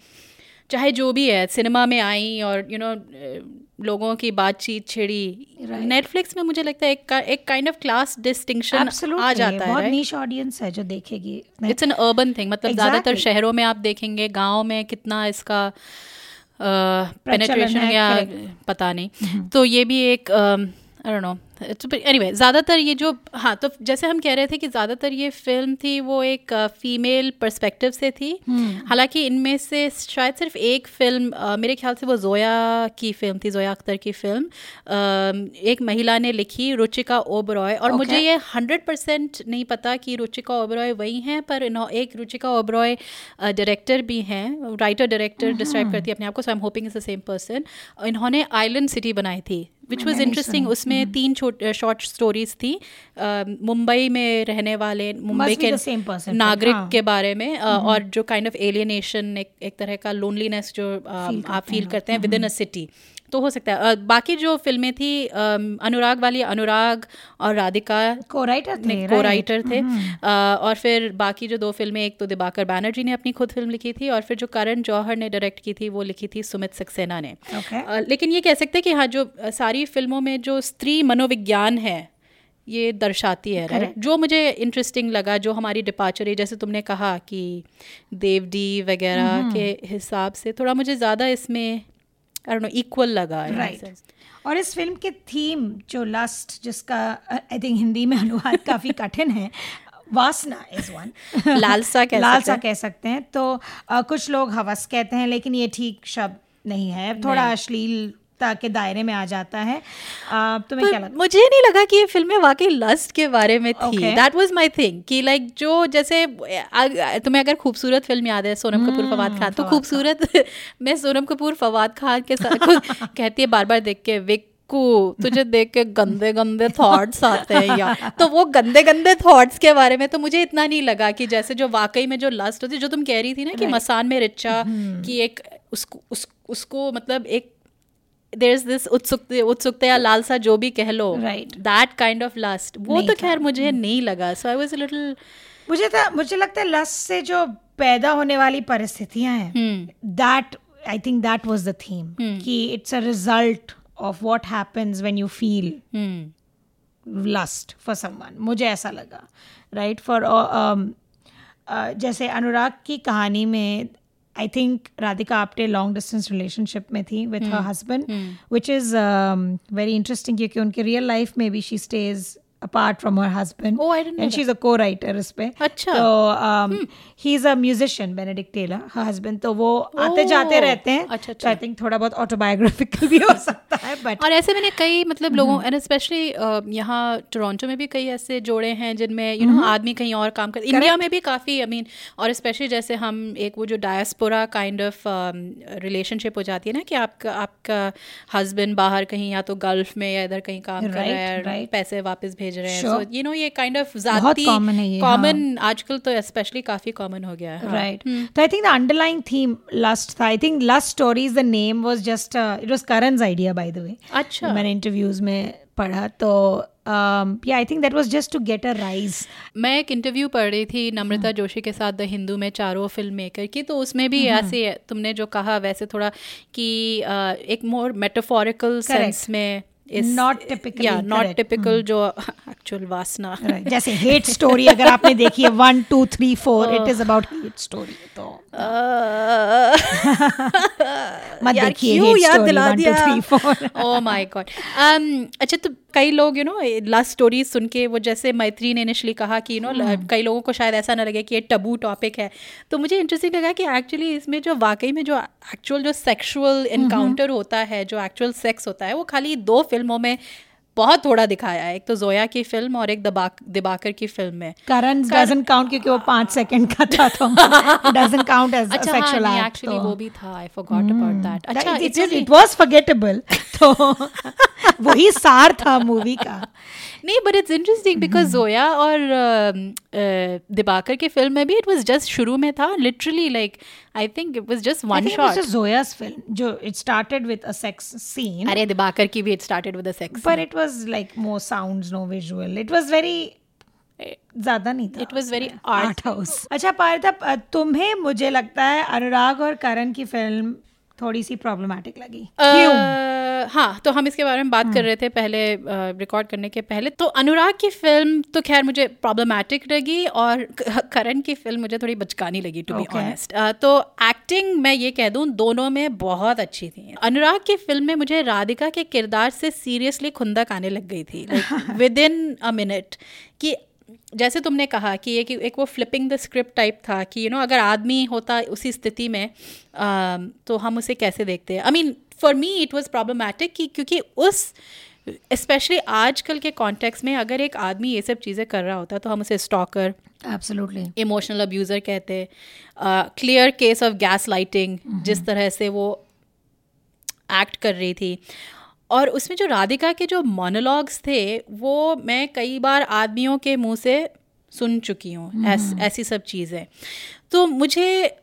चाहे जो भी है सिनेमा में आई और यू you नो लोगों की बातचीत छिड़ी नेटफ्लिक्स में मुझे लगता है एक एक काइंड ऑफ़ क्लास डिस्टिंक्शन आ जाता है
बहुत
right?
niche है जो देखेगी।
इट्स एन अर्बन थिंग मतलब ज़्यादातर शहरों में आप देखेंगे गाँव में कितना इसका पेनेट्रेशन या पता नहीं। तो ये भी एक आई डोंट नो एनीवे ज़्यादातर ये जो हाँ तो जैसे हम कह रहे थे कि ज़्यादातर ये फ़िल्म थी वो एक फीमेल पर्सपेक्टिव से थी। हालाँकि इनमें से शायद सिर्फ़ एक फ़िल्म अ, मेरे ख्याल से वो जोया की फ़िल्म थी जोया अख्तर की फ़िल्म अ, एक महिला ने लिखी रुचिका ओबरॉय और मुझे ये हंड्रेड परसेंट नहीं पता कि रुचिका ओबरॉय वही हैं पर एक रुचिका ओबरॉय डायरेक्टर भी हैं। राइटर डायरेक्टर डिस्क्राइब करती है अपने आप को so I am hoping is the same person इन्होंने आइलैंड सिटी बनाई थी। विच वॉज़ इंटरेस्टिंग उसमें तीन शॉर्ट स्टोरीज थी। मुंबई में रहने वाले मुंबई के नागरिक
हाँ।
के बारे में और जो काइंड ऑफ़ एलियनेशन एक एक तरह का लोनलीनेस जो आप फील करते हैं विद इन अ सिटी तो हो सकता है। बाकी जो फ़िल्में थी अनुराग वाली अनुराग और राधिका
को राइटर थे
को राइटर थे। अ, और फिर बाकी जो दो फ़िल्में एक तो दिबाकर बैनर्जी ने अपनी खुद फ़िल्म लिखी थी और फिर जो करण जौहर ने डायरेक्ट की थी वो लिखी थी सुमित सक्सेना ने।
Okay.
लेकिन ये कह सकते हैं कि हाँ जो सारी फ़िल्मों में जो स्त्री मनोविज्ञान है ये दर्शाती है राइट
Correct.
जो मुझे इंटरेस्टिंग लगा जो हमारी डिपार्चर है जैसे तुमने कहा कि देवडी वगैरह के हिसाब से थोड़ा मुझे ज़्यादा इसमें आई डोंट नो इक्वल लगा है
राइट और इस फ़िल्म के थीम जो लास्ट जिसका आई थिंक हिंदी में अनुवाद काफ़ी कठिन है वासना इज़ वन
लालसा कह सकते
लालसा
हैं।
कह सकते हैं। तो आ, कुछ लोग हवस कहते हैं लेकिन ये ठीक शब्द नहीं है। थोड़ा
नहीं।
के दायरे में आ जाता है। अ, तुम्हें क्या लगता
मुझे नहीं लगा कि ये फ़िल्म वाकई लस्ट के बारे में थी। दैट वाज माय थिंग कि लाइक जो जैसे तुम्हें अगर खूबसूरत फ़िल्म याद है सोनम कपूर फवाद खान तो खूबसूरत मैं सोनम कपूर फवाद खान के साथ कहती है बार बार देख के विक्कू तुझे देख के गंदे गंदे थॉट्स आते हैं यार। तो वो गंदे गंदे थॉट्स के बारे में तो मुझे इतना नहीं लगा कि जैसे जो वाकई में जो लस्ट होती है जो तुम कह रही थी ना कि मसान में रिचा की एक उसको उस, उसको मतलब एक देर इज़ दिस उत्सुकता उत्सुकता या लालसा जो भी कह लो
Right.
That kind of lust वो तो खैर मुझे नहीं लगा सो आई वाज लिटिल
मुझे था मुझे लगता है लस्ट से जो पैदा होने वाली परिस्थितियाँ हैं that I think that was the theme कि it's a result of what happens when you feel lust for someone मुझे ऐसा लगा राइट फॉर जैसे अनुराग की कहानी में I think Radhika Apte long distance relationship में थी with her husband which is very interesting क्योंकि उनके रियल लाइफ में भी she stays apart from her husband
Oh, I didn't know
and she is a को इस पे
अच्छा।
तो he is a musician Benedict Taylor her husband तो वो आते जाते
Oh,
रहते हैं।
अच्छा, अच्छा।
आई थिंक थोड़ा बहुत ऑटोबायोग्राफिकल भी हो सकता है बट
और ऐसे मैंने कई मतलब लोगों एंड स्पेशली यहाँ टोरंटो में भी कई ऐसे जोड़े हैं जिनमें यू नो आदमी कहीं और काम कर इंडिया में भी काफ़ी आई मीन और स्पेशली जैसे हम एक वो जो डायस्पोरा काइंड ऑफ़ रिलेशनशिप हो जाती है ना कि आपका आपका हस्बैंड बाहर कहीं या तो गल्फ में या इधर कहीं काम कर रहा है
right.
पैसे वापस भेज भेज रहे हैं। सो यू नो ये काइंड ऑफ़
ज़्यादा कॉमन है
कॉमन आजकल तो स्पेशली काफ़ी कॉमन हो गया है हाँ।
Right hmm. तो I think the underline theme lust था I think lust stories the name was just it was Karan's idea by the way
अच्छा।
मैंने इंटरव्यूज़ में पढ़ा तो I think that was just to get a rise
मैं एक interview पढ़ रही थी नम्रता जोशी के साथ द हिंदू में चारों फ़िल्म मेकर की तो उसमें भी ऐसे तुमने जो कहा वैसे थोड़ा कि uh, एक मोर मेटाफोरिकल सेंस में
जैसे हेट स्टोरी अगर आपने देखी है one two three four it is about hate story तो मत देखिए
क्यों याद दिला दिया? ओह माय गॉड अच्छा तो कई लोग यू नो लास्ट स्टोरी सुन के वो जैसे मैत्री ने इनिशली कहा कि यू नो कई लोगों को शायद ऐसा ना लगे कि ये टबू टॉपिक है। तो मुझे इंटरेस्टिंग लगा कि एक्चुअली इसमें जो वाकई में जो एक्चुअल जो सेक्सुअल इनकाउंटर होता है जो एक्चुअल सेक्स होता है वो खाली दो फ़िल्मों में बहुत थोड़ा दिखाया है। एक तो जोया की फ़िल्म और एक दबाक दिबाकर की फ़िल्म में।
Karan doesn't count क्योंकि वो पाँच सेकंड का था तो count as a
अच्छा
sexual
हाँ एक्चुअली वो भी था आई फॉरगॉट अबाउट दैट अच्छा
it,
really-
it was forgettable तो वही सार था मूवी का।
नहीं but it's interesting because Zoya और दिबाकर की फ़िल्म में भी इट वाज जस्ट शुरू में था literally like I think it was just one shot
Zoya's film जो it started with a sex scene
अरे दिबाकर की भी it started with a sex
पर it was like more sounds no visual it was very ज़्यादा नहीं था
it
was
very
art house अच्छा पार्थ तुम्हें मुझे लगता है अनुराग और करण की फ़िल्म थोड़ी सी प्रॉब्लमेटिक लगी
Uh, हाँ तो हम इसके बारे में बात कर रहे थे पहले रिकॉर्ड uh, करने के पहले। तो अनुराग की फ़िल्म तो खैर मुझे प्रॉब्लमेटिक लगी और करण की फ़िल्म मुझे थोड़ी बचकानी लगी टू बी ऑनेस्ट तो एक्टिंग मैं ये कह दूँ दोनों में बहुत अच्छी थी। अनुराग की फ़िल्म में मुझे राधिका के किरदार से सीरियसली खुंदक आने लग गई थी विद इन अ मिनट कि जैसे तुमने कहा कि एक एक वो फ्लिपिंग द स्क्रिप्ट टाइप था कि यू नो अगर आदमी होता उसी स्थिति में अम, तो हम उसे कैसे देखते हैं? I mean for me it was problematic कि क्योंकि उस स्पेशली आजकल के कॉन्टेक्स्ट में अगर एक आदमी ये सब चीज़ें कर रहा होता तो हम उसे स्टॉकर
एब्सोल्युटली
इमोशनल अब्यूज़र कहते clear case of gaslighting जिस तरह से वो एक्ट कर रही थी। और उसमें जो राधिका के जो मोनोलॉग्स थे वो मैं कई बार आदमियों के मुँह से सुन चुकी हूँ ऐस, ऐसी सब चीज़ें। तो मुझे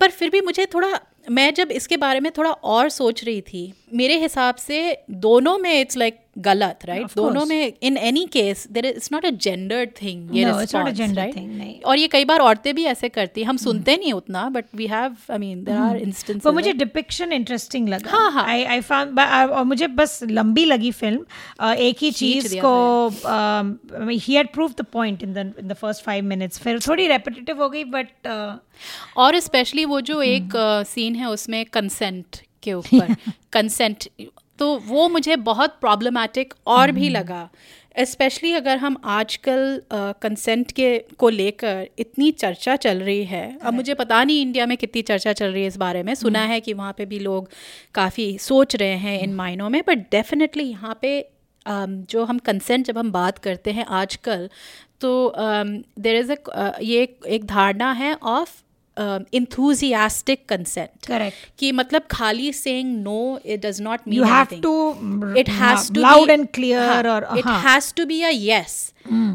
पर फिर भी मुझे थोड़ा मैं जब इसके बारे में थोड़ा और सोच रही थी मेरे हिसाब से दोनों में इट्स लाइक गलत राइट
Of
दोनों में in any case there is not a gendered thing ये right? और ये कई बार औरतें भी ऐसे करती हैं। हम सुनते नहीं उतना but we have I mean there are instances
पर मुझे डिपिक्शन इंटरेस्टिंग लगा।
हाँ, हाँ।
आई आई फाउंड और मुझे बस लंबी लगी फ़िल्म एक ही चीज़ को ही had prove the point in the in the first five minutes फिर थोड़ी रेपिटेटिव हो गई uh, बट
और स्पेशली वो जो एक सीन है उसमें कंसेंट के ऊपर कंसेंट तो वो मुझे बहुत प्रॉब्लमेटिक और भी लगा स्पेशली अगर हम आजकल कंसेंट के को लेकर इतनी चर्चा चल रही है। अब मुझे पता नहीं इंडिया में कितनी चर्चा चल रही है इस बारे में। सुना है कि वहाँ पे भी लोग काफ़ी सोच रहे हैं इन मायनों में बट डेफिनेटली यहाँ पे um, जो हम कंसेंट जब हम बात करते हैं आजकल तो देर इज़ अ ये एक धारणा है ऑफ़ इंथुजियास्टिक कंसेंट
Correct.
कि मतलब खाली saying no it does not mean
You have to, mm,
it has to
loud
be,
and clear
हाँ,
or-
it
हाँ.
has to be a yes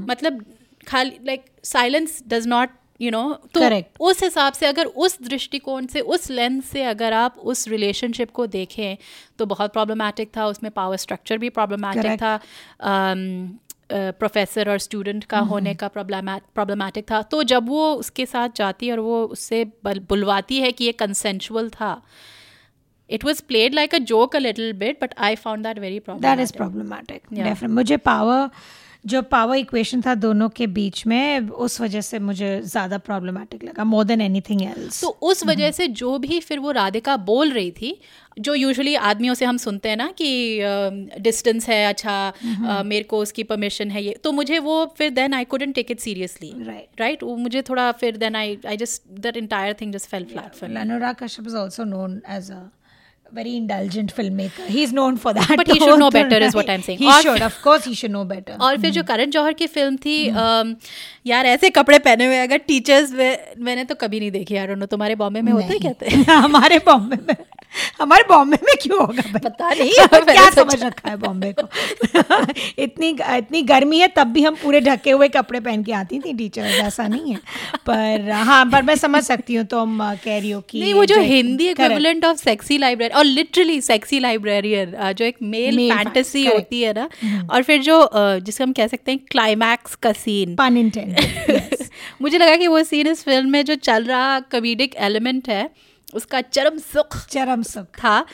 मतलब खाली like silence does not you know तो
Correct.
उस हिसाब से अगर उस दृष्टिकोण से उस लेंस से अगर आप उस रिलेशनशिप को देखें तो बहुत प्रॉब्लमेटिक था उसमें पावर स्ट्रक्चर भी प्रॉब्लमेटिक. था प्रोफेसर और स्टूडेंट का होने का प्रॉब्लमैटिक था। तो जब वो उसके साथ जाती और वो उससे बुलवाती है कि ये कंसेंशुअल था it was played like a joke a little bit but I found that very
that is
problematic
problematic definite मुझे पावर जो पावर इक्वेशन था दोनों के बीच में उस वजह से मुझे ज़्यादा प्रॉब्लमेटिक लगा मोर देन एनीथिंग एल्स
तो उस वजह से जो भी फिर वो राधिका बोल रही थी जो यूजुअली आदमियों से हम सुनते हैं ना कि डिस्टेंस uh, है अच्छा अ, मेरे को उसकी परमिशन है ये तो मुझे वो फिर then I couldn't take it seriously
Right.
Right मुझे थोड़ा फिर then I I just that entire thing just fell flat for
Anurag Kashyap is also known as a very indulgent filmmaker. He's known for that.
But he should know better is what I'm saying.
He
और
should, of course, he should know better.
और फिर जो करण जौहर की film थी यार ऐसे कपड़े पहने हुए अगर टीचर्स मैंने तो कभी नहीं देखी आई डोंट नो तुम्हारे बॉम्बे में होते है कहते हैं
हमारे बॉम्बे में हमारे बॉम्बे में क्यों होगा भाई?
पता नहीं,
क्या समझ रखा है बॉम्बे को? इतनी इतनी गर्मी है तब भी हम पूरे ढके हुए कपड़े पहन के आती थी टीचर्स ऐसा नहीं है। पर हाँ पर मैं समझ सकती हूँ तुम अ, कह रही हो कि
नहीं वो जो Hindi equivalent of sexy library और लिटरली सेक्सी लाइब्रेरियन जो एक मेल फैंटेसी होती है ना और फिर जो जिसे हम कह सकते हैं क्लाइमैक्स का सीन
pun intended
मुझे लगा कि वो सीन इस फ़िल्म में जो चल रहा कॉमेडिक एलिमेंट है उसका चरम सुख
चरम सुख।
था।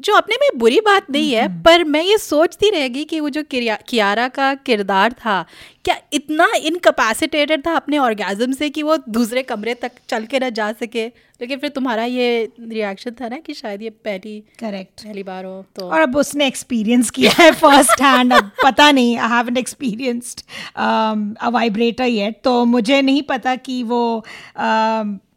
जो अपने में बुरी बात नहीं है पर मैं ये सोचती रहेगी कि वो जो कियारा का किरदार था क्या इतना इनकैपेसिटेटेड था अपने ऑर्गेजम से कि वो दूसरे कमरे तक चल के ना जा सके? लेकिन फिर तुम्हारा ये रिएक्शन था ना कि शायद ये पहली
करेक्ट
पहली बार हो तो
और अब उसने एक्सपीरियंस किया है फ़र्स्ट हैंड अब पता नहीं I haven't experienced a vibrator yet तो मुझे नहीं पता कि वो um, कि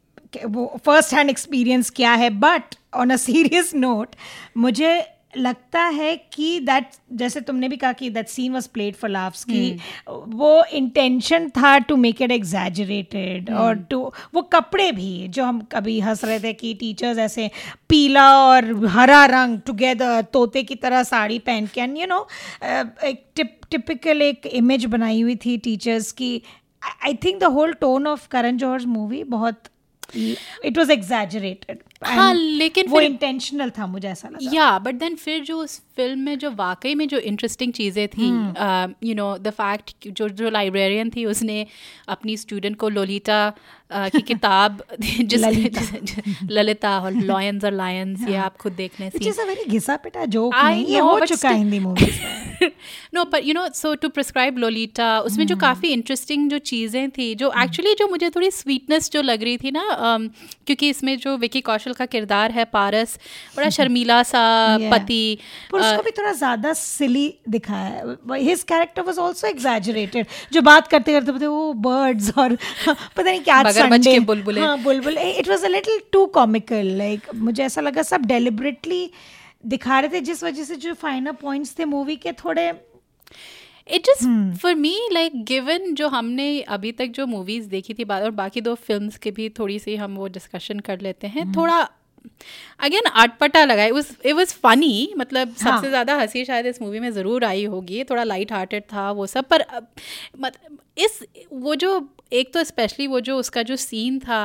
वो फ़र्स्ट हैंड एक्सपीरियंस क्या है? But on a serious note मुझे लगता है कि दैट जैसे तुमने भी कहा कि that scene was played for laughs कि वो इंटेंशन था टू मेक इट एग्जैजरेटेड और टू वो कपड़े भी जो हम कभी हंस रहे थे कि टीचर्स ऐसे पीला और हरा रंग टुगेदर तोते की तरह साड़ी पहन के एंड यू नो एक टिप टिपिकल एक इमेज बनाई हुई थी टीचर्स की I think the whole tone of Karan Johar movie बहुत इट वाज एग्जैजरेटेड
हाँ, लेकिन
वो इंटेंशनल था मुझे ऐसा लगा।
या बट देन फिर जो उस फ़िल्म में जो वाकई में जो इंटरेस्टिंग चीज़ें थी यू नो द फैक्ट जो जो लाइब्रेरियन थी उसने अपनी स्टूडेंट को लोलिता uh, की किताब जिस
ललिता।
और लॉयंस और लायंस ये आप खुद देख लें
Which
scene.
is a very घिसा पिटा जोक नहीं ये हो चुका हिंदी मूवीज़
नो पर you know so to prescribe Lolita उसमें जो काफ़ी इंटरेस्टिंग जो चीज़ें थी जो एक्चुअली जो मुझे थोड़ी स्वीटनेस जो लग रही थी ना um, क्योंकि इसमें जो विकी कौशल का किरदार है पारस। बड़ा शर्मीला सा पति
पर उसको भी थोड़ा ज़्यादा सिली दिखाया है। His character was also exaggerated जो बात करते करते पता वो बर्ड्स और पता नहीं क्या
मगरमच्छ के बुलबुले।
हाँ बुलबुल। It was a little too comical like मुझे ऐसा लगा सब डेलिबरेटली दिखा रहे थे जिस वजह से जो फाइनल पॉइंट्स थे मूवी के थोड़े
it just for me like given जो हमने अभी तक जो मूवीज़ देखी थी और बाकी दो फ़िल्म के भी थोड़ी सी हम वो डिस्कशन कर लेते हैं hmm. थोड़ा अगेन अटपटा लगा इट इट वाज फनी मतलब
हाँ।
सबसे ज़्यादा हँसी शायद इस मूवी में ज़रूर आई होगी थोड़ा लाइट हार्टेड था वो सब पर मत, इस वो जो एक तो स्पेशली वो जो उसका जो सीन था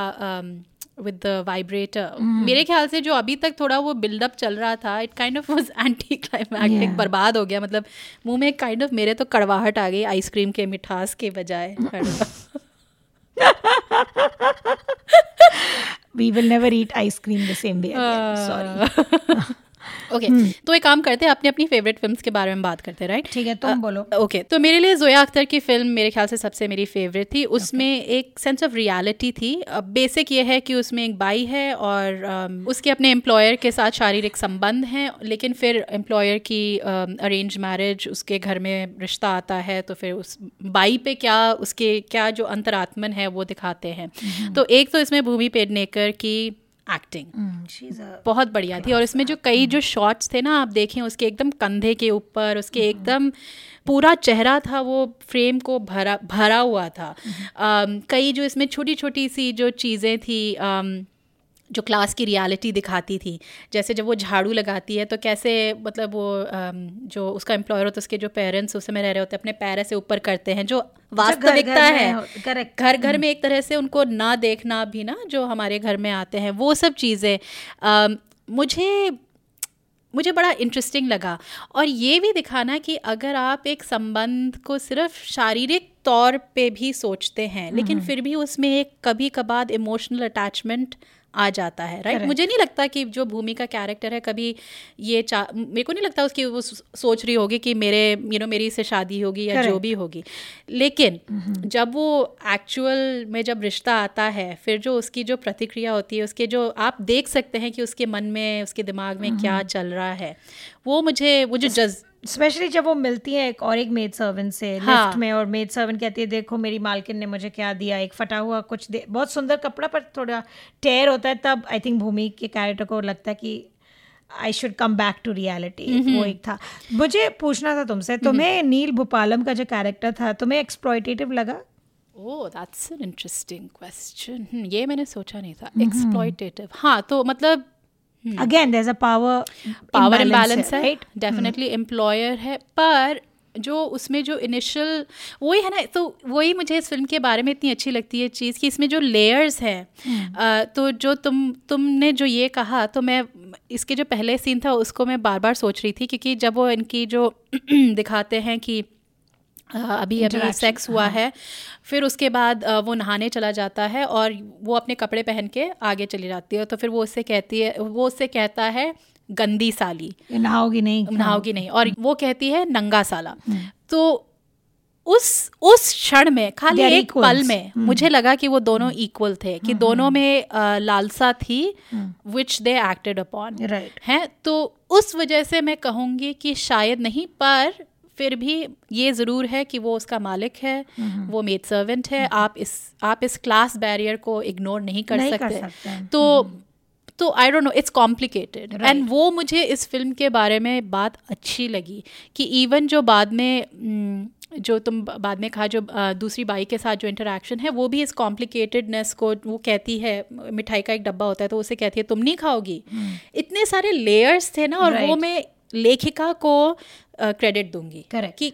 विद द वाइब्रेटर मेरे ख्याल से जो अभी तक थोड़ा वो बिल्डअप चल रहा था it kind of was anticlimactic बर्बाद हो गया। मतलब मुँह में काइंड ऑफ़ मेरे तो कड़वाहट आ गई आइसक्रीम के मिठास के बजाय।
we will never eat ice cream the same way
okay तो एक काम करते हैं अपनी अपनी फेवरेट फिल्म्स के बारे में बात करते हैं राइट
ठीक है तुम बोलो।
ओके तो मेरे लिए जोया अख्तर की फ़िल्म मेरे ख्याल से सबसे मेरी फेवरेट थी। उसमें एक सेंस ऑफ़ रियलिटी थी। बेसिक ये है कि उसमें एक बाई है और उसके अपने एम्प्लॉयर के साथ शारीरिक संबंध हैं लेकिन फिर एम्प्लॉयर की अरेंज मैरिज उसके घर में रिश्ता आता है तो फिर उस बाई पे क्या उसके क्या जो अंतरात्मन है वो दिखाते हैं। तो एक तो इसमें भूमि पेडनेकर की एक्टिंग
हम्म,
बहुत बढ़िया थी। और इसमें जो कई जो शॉट्स थे ना आप देखें उसके एकदम कंधे के ऊपर उसके एकदम पूरा चेहरा था वो फ्रेम को भरा भरा हुआ था। कई जो इसमें छोटी छोटी सी जो चीज़ें थी अम, जो क्लास की रियलिटी दिखाती थी। जैसे जब वो झाड़ू लगाती है तो कैसे मतलब वो जो उसका एम्प्लॉयर होता है उसके जो पेरेंट्स उस समय रह रहे होते हैं अपने पैर से ऊपर करते हैं जो वास्तविकता है।
करेक्ट
घर घर में एक तरह से उनको ना देखना भी ना जो हमारे घर में आते हैं वो सब चीज़ें मुझे मुझे बड़ा इंटरेस्टिंग लगा। और ये भी दिखाना कि अगर आप एक संबंध को सिर्फ़ शारीरिक तौर पे भी सोचते हैं लेकिन फिर भी उसमें एक कभी कभार इमोशनल अटैचमेंट आ जाता है राइट
Correct.
मुझे नहीं लगता कि जो भूमि का कैरेक्टर है कभी ये चा मेरे को नहीं लगता उसकी वो सोच रही होगी कि मेरे यू you नो know, मेरी से शादी होगी या
Correct.
जो भी होगी। लेकिन जब वो एक्चुअल में जब रिश्ता आता है फिर जो उसकी जो प्रतिक्रिया होती है उसके जो आप देख सकते हैं कि उसके मन में उसके दिमाग में क्या चल रहा है वो मुझे वो जो जज
स्पेशली जब वो मिलती है एक और एक मेड सर्वेंट से
हाँ।
लिफ्ट में और मेड सर्वेंट कहती है देखो मेरी मालकिन ने मुझे क्या दिया? एक फटा हुआ कुछ दे बहुत सुंदर कपड़ा पर थोड़ा टेयर होता है तब आई थिंक भूमि के कैरेक्टर को लगता है कि I should come back to reality वो एक था। मुझे पूछना था तुमसे तुम्हें नील भोपालम का जो कैरेक्टर था तुम्हें एक्सप्लॉयटेटिव लगा?
Oh that's an interesting question ये मैंने सोचा नहीं था। एक्सप्लॉयटेटिव हाँ तो मतलब
again is a power
power imbalance है
राइट
डेफिनेटली एम्प्लॉयर है पर जो उसमें जो इनिशियल वही है ना तो वही मुझे इस फ़िल्म के बारे में इतनी अच्छी लगती है चीज़ कि इसमें जो लेयर्स हैं तो जो तुम तुमने जो ये कहा तो मैं इसके जो पहले सीन था उसको मैं बार बार सोच रही थी क्योंकि जब वो इनकी जो दिखाते हैं कि अभी अभी सेक्स हुआ हाँ. है। फिर उसके बाद वो नहाने चला जाता है और वो अपने कपड़े पहन के आगे चली जाती है। तो फिर वो उससे कहती है वो उससे कहता है गंदी साली।
नहाओगी नहीं
नहाओगी नहीं। और वो कहती है नंगा साला। तो उस उस क्षण में खाली
They're
एक पल. में मुझे लगा कि वो दोनों इक्वल थे कि दोनों में लालसा थी which they acted upon
Right.
है? तो उस वजह से मैं कहूँगी कि शायद नहीं पर फिर भी ये ज़रूर है कि वो उसका मालिक है वो मेड सर्वेंट है आप इस आप इस क्लास बैरियर को इग्नोर नहीं कर
नहीं सकते, कर
सकते।
सकते। हैं।
तो तो I don't know it's complicated and वो मुझे इस फ़िल्म के बारे में बात अच्छी लगी कि इवन जो बाद में जो तुम बाद में कहा जो दूसरी बाई के साथ जो इंटरेक्शन है वो भी इस कॉम्प्लिकेटेडनेस को वो कहती है मिठाई का एक डब्बा होता है तो उसे कहती है तुम नहीं खाओगी? इतने सारे लेयर्स थे ना और
right.
वो मैं लेखिका को क्रेडिट दूँगी।
करेक्ट
कि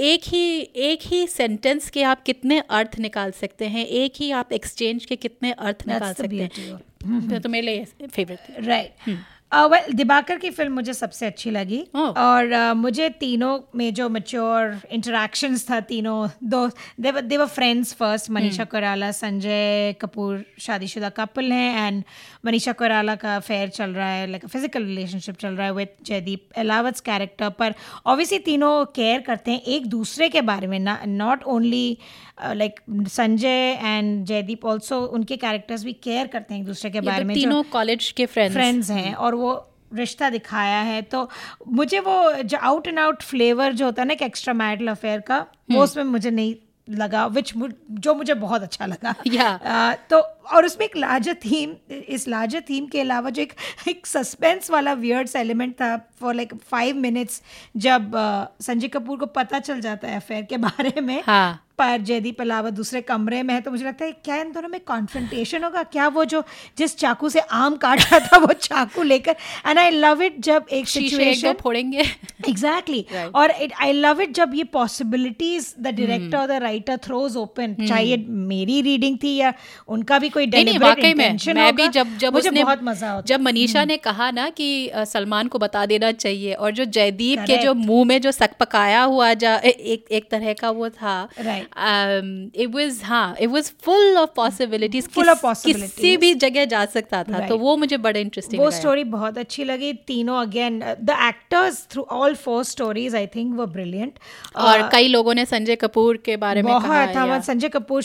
एक ही एक ही सेंटेंस के आप कितने अर्थ निकाल सकते हैं? एक ही आप एक्सचेंज के कितने अर्थ निकाल
That's निकाल
सकते हैं? तो, तो मेरे लिए फेवरेट
राइट वेल दिबाकर की फ़िल्म मुझे सबसे अच्छी लगी
Oh.
और uh, मुझे तीनों में जो मच्योर इंटरेक्शंस था तीनों दो they were friends first Manisha Koirala Sanjay Kapoor शादीशुदा कपल हैं एंड मनीषा कोराला का अफेयर चल रहा है लाइक फ़िज़िकल रिलेशनशिप चल रहा है विद जयदीप अलावत कैरेक्टर पर ऑब्वियसली तीनों केयर करते हैं एक दूसरे के बारे में ना not only like Sanjay and Jaideep also उनके कैरेक्टर्स भी केयर करते हैं एक दूसरे के बारे
तो
में
तीनों कॉलेज के फ्रेंड्स
फ्रेंड्स हैं और वो रिश्ता दिखाया है। तो मुझे वो जो आउट एंड आउट फ्लेवर जो होता है ना एक एक्स्ट्रा मैरिटल अफेयर का वो उसमें मुझे नहीं लगा विच जो मुझे बहुत अच्छा लगा।
Yeah.
आ, तो और उसमें एक लार्जर थीम इस लार्जर थीम के अलावा जो एक एक सस्पेंस वाला वियर्ड्स एलिमेंट था फॉर लाइक फाइव मिनट्स जब आ, संजय कपूर को पता चल जाता है अफेयर के बारे में।
हाँ।
पर जयदीप अलावा दूसरे कमरे में है तो मुझे लगता है क्या इन दोनों में कॉन्फ्रंटेशन होगा? क्या वो जो जिस चाकू से आम काट रहा था वो चाकू लेकर एंड आई लव इट जब एक सिचुएशन
फोड़ेंगे।
एग्जैक्टली और इट आई लव इट जब ये पॉसिबिलिटीज द डायरेक्टर और द राइटर थ्रोज ओपन चाहे मेरी रीडिंग थी या उनका भी कोई
वाकई में मैं भी जब जब
मुझे
उसने
बहुत मज़ा होता
जब मनीषा ने कहा ना कि सलमान को बता देना चाहिए और जो जयदीप के जो मुँह में जो सकपकाया हुआ जा एक एक तरह का वो था
Right.
इट वाज हाँ it was full of possibilities
Full of possibilities.
किसी भी जगह जा सकता था तो वो मुझे बड़ा इंटरेस्टिंग
वो स्टोरी बहुत अच्छी लगी तीनों again the actors through all four stories I think वो ब्रिलियंट
और कई लोगों ने संजय कपूर के बारे में कहा
हाँ संजय कपूर.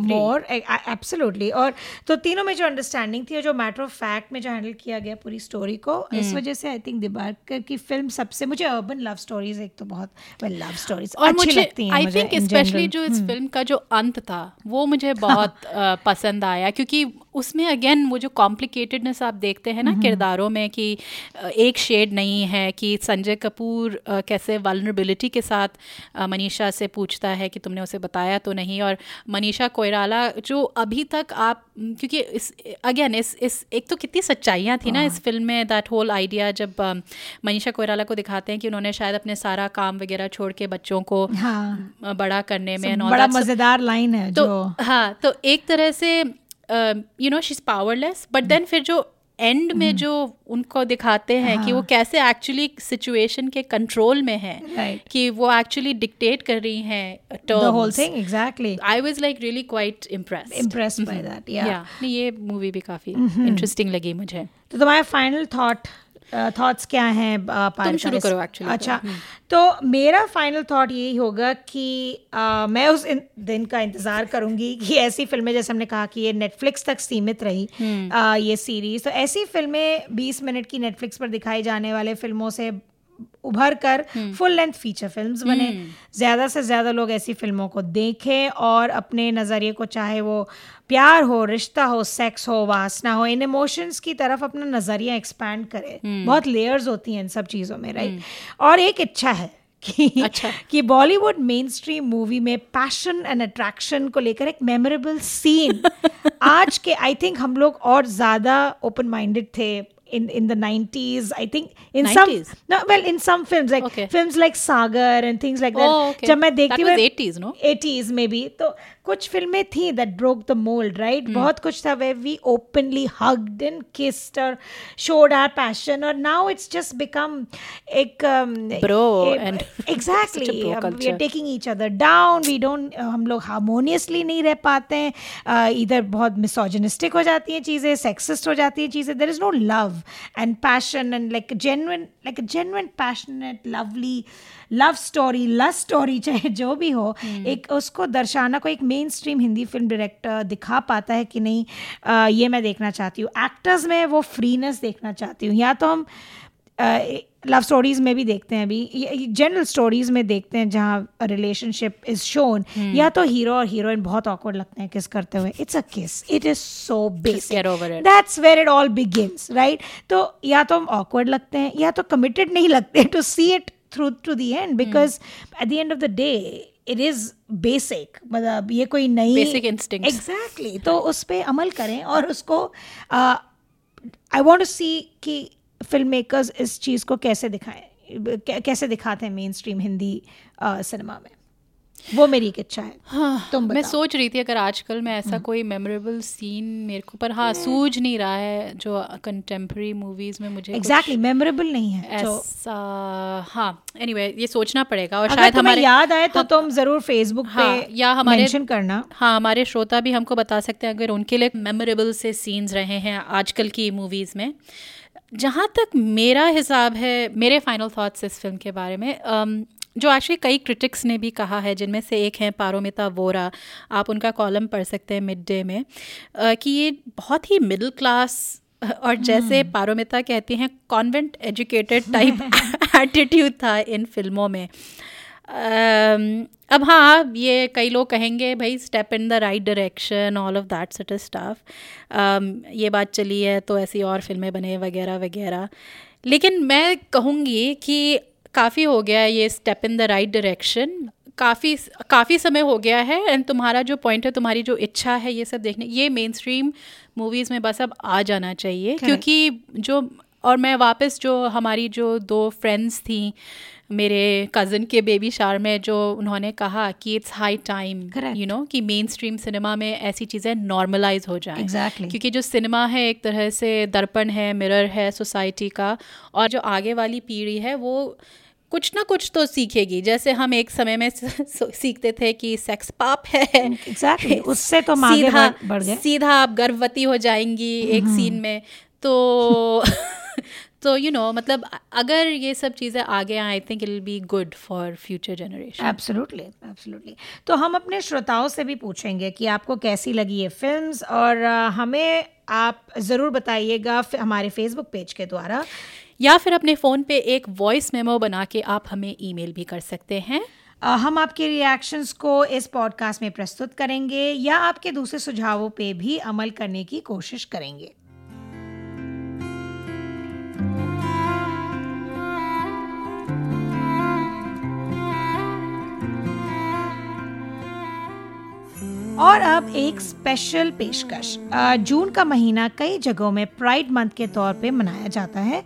मोर एब्सोल्युटली और तो तीनों में जो अंडरस्टैंडिंग थी और जो मैटर ऑफ़ फैक्ट में जो हैंडल किया गया पूरी स्टोरी को
हम्म।
इस वजह से आई थिंक दिबाकर की फ़िल्म सबसे मुझे अर्बन लव स्टोरीज एक तो बहुत वेल लव स्टोरीज
और
अच्छी
मुझे
लगती हैं
आई थिंक स्पेशली जो
हम्म।
इस फ़िल्म का जो अंत था वो मुझे बहुत पसंद आया क्योंकि उसमें अगेन वो जो कॉम्प्लिकेटेडनेस आप देखते हैं ना
हम्म।
किरदारों में कि एक शेड नहीं है कि संजय कपूर कैसे वल्नरेबिलिटी के साथ मनीषा से पूछता है कि तुमने उसे बताया तो नहीं और मनीषा कोयराला जो अभी तक आप क्योंकि इस अगेन इस इस एक तो कितनी सच्चाइयाँ थी ना इस फ़िल्म में दैट होल आइडिया जब मनीषा कोयराला को दिखाते हैं कि उन्होंने शायद अपने सारा काम वगैरह छोड़ के बच्चों को
हाँ।
बड़ा करने में
बड़ा मज़ेदार लाइन है
तो
जो।
हाँ तो एक तरह से you know she is powerless but then फिर जो एंड में जो उनको दिखाते हैं कि वो कैसे एक्चुअली सिचुएशन के कंट्रोल में है
Right.
कि वो एक्चुअली डिक्टेट कर रही हैं
the whole thing exactly
I was like really quite impressed
by that that
या ये मूवी भी काफ़ी इंटरेस्टिंग लगी मुझे।
तो तुम्हारा फाइनल थॉट थॉट्स क्या हैं पारिका
शुरू करो actually, तो,
अच्छा तो मेरा फाइनल थॉट यही होगा कि मैं उस दिन का इंतज़ार करूँगी कि ऐसी फ़िल्में जैसे हमने कहा कि ये नेटफ्लिक्स तक सीमित रही uh, ये सीरीज़ तो ऐसी फ़िल्में 20 मिनट की नेटफ्लिक्स पर दिखाई जाने वाले फ़िल्मों से उभर कर फुल लेंथ फीचर फिल्म्स बने। ज़्यादा से ज़्यादा लोग ऐसी फ़िल्मों को देखें और अपने नज़रिए को चाहे वो प्यार हो रिश्ता हो सेक्स हो वासना हो इन इमोशंस की तरफ़ अपना नज़रिया एक्सपैंड करे। बहुत लेयर्स होती हैं इन सब चीज़ों में राइट और एक इच्छा है कि
अच्छा।
कि बॉलीवुड मेन स्ट्रीम मूवी में पैशन एंड अट्रैक्शन को लेकर एक मेमोरेबल सीन आज के आई थिंक हम लोग और ज़्यादा ओपन माइंडेड थे in in the 90s i think in
90s?
some no well in some films like
Okay.
films like sagar and things like that
Oh, okay.
जब मैं देखती
That was
मैं-
80s, no?
80s maybe तो कुछ फ़िल्में थी that broke the mold right
Hmm.
बहुत कुछ था where we openly hugged and kissed or showed our passion or now it's just become एक um,
Bro
a-
and
exactly
such a bro
um, we are taking each other down we don't uh, हम लोग harmoniously नहीं रह पाते हैं uh, इधर बहुत misogynistic हो जाती हैं चीज़ें sexist हो जाती हैं चीज़ें there is no and passion and like a genuine like a genuine passionate lovely love story love story चाहे जो भी हो hmm. एक उसको दर्शाना को एक mainstream Hindi film director दिखा पाता है कि नहीं ये मैं देखना चाहती हूँ। एक्टर्स में वो फ्रीनेस देखना चाहती हूँ। या तो हम लव स्टोरीज में भी देखते हैं अभी। जनरल स्टोरीज में देखते हैं जहाँ रिलेशनशिप इज़ शोन या तो हीरो और हीरोइन बहुत ऑकवर्ड लगते हैं किस करते हुए। It's a kiss it is so basic. That's where it all begins right तो या तो हम ऑकवर्ड लगते हैं या तो कमिटेड नहीं लगते to see it through to the end because at the end of the day it is basic मतलब ये कोई नई
Basic instincts.
एग्जैक्टली तो उस पर अमल करें और उसको आई वॉन्ट टू सी कि फ़िल्म मेकर्स इस चीज़ को कैसे दिखाएँ कैसे दिखाते हैं मेन स्ट्रीम हिंदी सिनेमा में? वो मेरी एक इच्छा है।
हाँ,
तुम
मैं सोच रही थी अगर आजकल में ऐसा कोई मेमोरेबल सीन मेरे को पर हाँ सूझ नहीं रहा है जो कंटेम्प्रेरी मूवीज़ में मुझे
एग्जैक्टली मेमोरेबल नहीं है
ऐसा हाँ एनीवे ये सोचना पड़ेगा और शायद हमारे
याद आए तो तुम ज़रूर फेसबुक
हाँ,
पे
या हमारे
करना।
हाँ हमारे श्रोता भी हमको बता सकते हैं अगर उनके लिए मेमोरेबल से सीन्स रहे हैं आजकल की मूवीज़ में। जहाँ तक मेरा हिसाब है मेरे फाइनल थाट्स इस फ़िल्म के बारे में अम, जो एक्चुअली कई क्रिटिक्स ने भी कहा है जिनमें से एक हैं पारोमिता वोरा आप उनका कॉलम पढ़ सकते हैं मिड डे में uh, कि ये बहुत ही मिडिल क्लास और जैसे पारोमिता कहती हैं कॉन्वेंट एजुकेटेड टाइप एटीट्यूड था इन फ़िल्मों में। अब हाँ ये कई लोग कहेंगे भाई step in the right direction all of that सट स्टाफ ये बात चली है तो ऐसी और फ़िल्में बने वगैरह वगैरह। लेकिन मैं कहूँगी कि काफ़ी हो गया है ये step in the right direction काफ़ी काफ़ी समय हो गया है एंड तुम्हारा जो पॉइंट है तुम्हारी जो इच्छा है ये सब देखने ये मेन स्ट्रीम मूवीज़ में बस अब आ जाना चाहिए। क्योंकि जो और मैं वापस जो हमारी जो दो फ्रेंड्स थी मेरे कज़न के बेबी शार में जो उन्होंने कहा कि it's high time you know कि मेन स्ट्रीम सिनेमा में ऐसी चीज़ें नॉर्मलाइज हो जाएँ।
Exactly.
क्योंकि जो सिनेमा है एक तरह से दर्पण है मिरर है सोसाइटी का और जो आगे वाली पीढ़ी है वो कुछ ना कुछ तो सीखेगी। जैसे हम एक समय में सीखते थे कि सेक्स पाप है।
Exactly, उससे तो
सीधा
बढ़- गए।
सीधा आप गर्भवती हो जाएँगी एक सीन में। तो तो यू नो मतलब अगर ये सब चीज़ें आगे आए I think it will be good for future generation
absolutely absolutely तो हम अपने श्रोताओं से भी पूछेंगे कि आपको कैसी लगी ये फ़िल्म और हमें आप ज़रूर बताइएगा हमारे फेसबुक पेज के द्वारा।
या फिर अपने फ़ोन पे एक वॉइस मेमो बना के आप हमें ईमेल भी कर सकते हैं।
हम आपके रिएक्शंस को इस पॉडकास्ट में प्रस्तुत करेंगे या आपके दूसरे सुझावों पे भी अमल करने की कोशिश करेंगे। और अब एक स्पेशल पेशकश। जून का महीना कई जगहों में प्राइड मंथ के तौर पे मनाया जाता है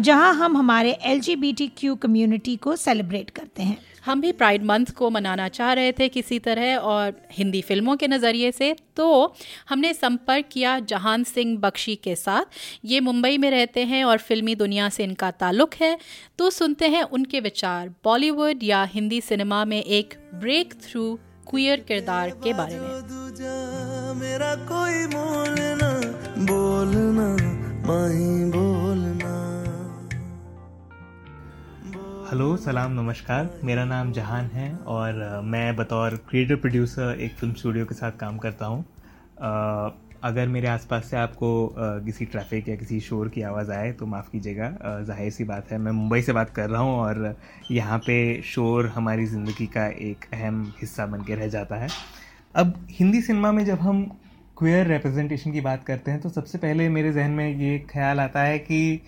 जहाँ हम हमारे एलजीबीटीक्यू कम्युनिटी को सेलिब्रेट करते हैं।
हम भी प्राइड मंथ को मनाना चाह रहे थे किसी तरह और हिंदी फ़िल्मों के नज़रिए से तो हमने संपर्क किया जहान सिंह बख्शी के साथ। ये मुंबई में रहते हैं और फिल्मी दुनिया से इनका ताल्लुक है तो सुनते हैं उनके विचार। बॉलीवुड या हिंदी सिनेमा में एक ब्रेक थ्रू क्वियर किरदार के बारे में।
मेरा कोई बोलना बोलना माही बोलना।
हेलो सलाम नमस्कार। मेरा नाम जहान है और मैं बतौर क्रिएटिव प्रोड्यूसर एक फ़िल्म स्टूडियो के साथ काम करता हूँ। अगर मेरे आसपास से आपको किसी ट्रैफ़िक या किसी शोर की आवाज़ आए तो माफ़ कीजिएगा। ज़ाहिर सी बात है, मैं मुंबई से बात कर रहा हूँ और यहाँ पे शोर हमारी ज़िंदगी का एक अहम हिस्सा बन के रह जाता है। अब हिंदी सिनेमा में जब हम क्वेयर रिप्रेजेंटेशन की बात करते हैं तो सबसे पहले मेरे जहन में ये ख्याल आता है कि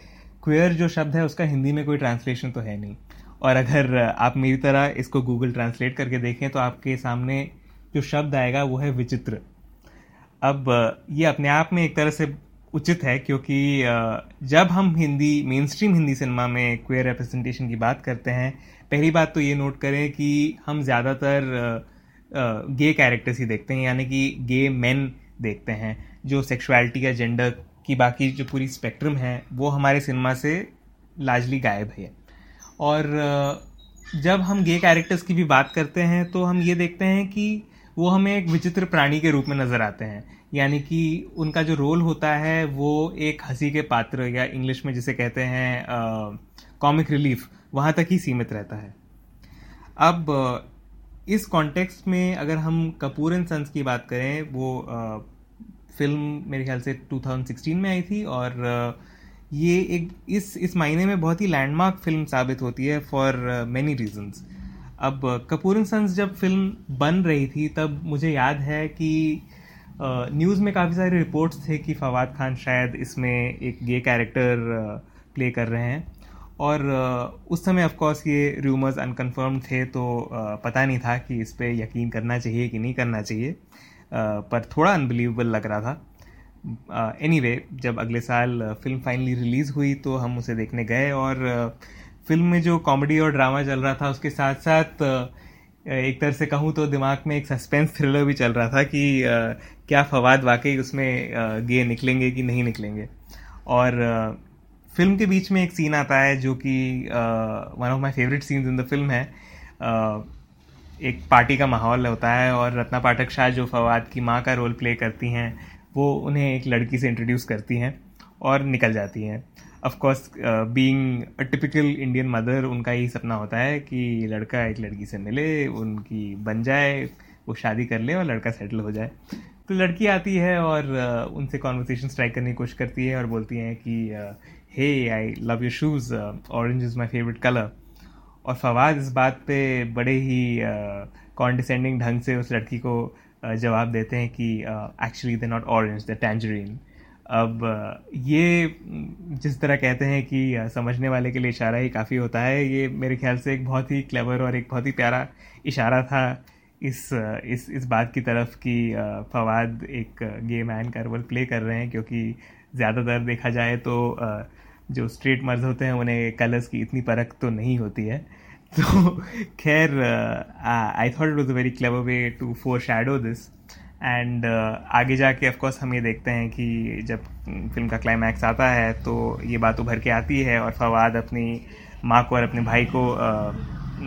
क्वेयर जो शब्द है, उसका हिंदी में कोई ट्रांसलेशन तो है नहीं। और अगर आप मेरी तरह इसको गूगल ट्रांसलेट करके देखें तो आपके सामने जो शब्द आएगा, वो है विचित्र। अब ये अपने आप में एक तरह से उचित है क्योंकि जब हम Hindi mainstream Hindi cinema में क्वेयर रिप्रेजेंटेशन की बात करते हैं, पहली बात तो ये नोट करें कि हम ज़्यादातर गे कैरेक्टर्स ही देखते हैं, यानी कि गे मेन देखते हैं, जो सेक्सुअलिटी या जेंडर की बाकी जो पूरी स्पेक्ट्रम है, वो हमारे सिनेमा से लार्जली गायब है। और जब हम गे कैरेक्टर्स की भी बात करते हैं तो हम ये देखते हैं कि वो हमें एक विचित्र प्राणी के रूप में नज़र आते हैं। यानी कि उनका जो रोल होता है वो एक हँसी के पात्र या इंग्लिश में जिसे कहते हैं कॉमिक रिलीफ वहाँ तक ही सीमित रहता है। अब इस कॉन्टेक्स्ट में अगर हम कपूर एंड सन्स की बात करें वो अ, फ़िल्म मेरे ख्याल से 2016 में आई थी और अ, ये एक इस इस महीने में बहुत ही लैंडमार्क फ़िल्म साबित होती है फॉर मैनी रीजंस अब कपूर सन्स जब फ़िल्म बन रही थी तब मुझे याद है कि न्यूज़ में काफ़ी सारे रिपोर्ट्स थे कि फवाद खान शायद इसमें एक गे कैरेक्टर प्ले कर रहे हैं। और उस समय ऑफ़ कोर्स ये रूमर्स अनकन्फर्म थे तो पता नहीं था कि इस पर यकीन करना चाहिए कि नहीं करना चाहिए। पर थोड़ा अनबिलीवेबल लग रहा था। एनीवे anyway, जब अगले साल फ़िल्म फाइनली रिलीज़ हुई तो हम उसे देखने गए और फ़िल्म में जो कॉमेडी और ड्रामा चल रहा था, उसके साथ साथ एक तरह से कहूँ तो दिमाग में एक सस्पेंस थ्रिलर भी चल रहा था कि क्या फवाद वाकई उसमें गे निकलेंगे कि नहीं निकलेंगे। और फ़िल्म के बीच में एक सीन आता है जो कि one of my favourite scenes in the film है। एक पार्टी का माहौल होता है और रत्ना पाठक शाह जो फवाद की माँ का रोल प्ले करती हैं, वो उन्हें एक लड़की से इंट्रोड्यूस करती हैं और निकल जाती हैं। Of course being a typical Indian mother उनका यही सपना होता है कि लड़का एक लड़की से मिले उनकी बन जाए वो शादी कर ले और लड़का सेटल हो जाए। तो लड़की आती है और uh, उनसे कॉन्वर्सेशन स्ट्राइक करने की कोशिश करती है और बोलती हैं कि hey I love your shoes orange is my favourite colour और फवाद इस बात पे बड़े ही कॉन्डिसेंडिंग uh, ढंग से उस लड़की को अ, जवाब देते हैं कि actually they not orange the tangerine अब ये जिस तरह कहते हैं कि समझने वाले के लिए इशारा ही काफ़ी होता है, ये मेरे ख्याल से एक बहुत ही क्लेवर और एक बहुत ही प्यारा इशारा था इस इस इस बात की तरफ़ कि फवाद एक गे मैन का रोल प्ले कर रहे हैं, क्योंकि ज़्यादातर देखा जाए तो जो स्ट्रेट मर्द होते हैं, उन्हें कलर्स की इतनी परख तो नहीं होती है। तो खैर I thought it was a very clever way to foreshadow this and आगे जाके ऑफकोर्स हम ये देखते हैं कि जब फ़िल्म का क्लाइमैक्स आता है तो ये बात उभर के आती है और फवाद अपनी माँ को और अपने भाई को अ,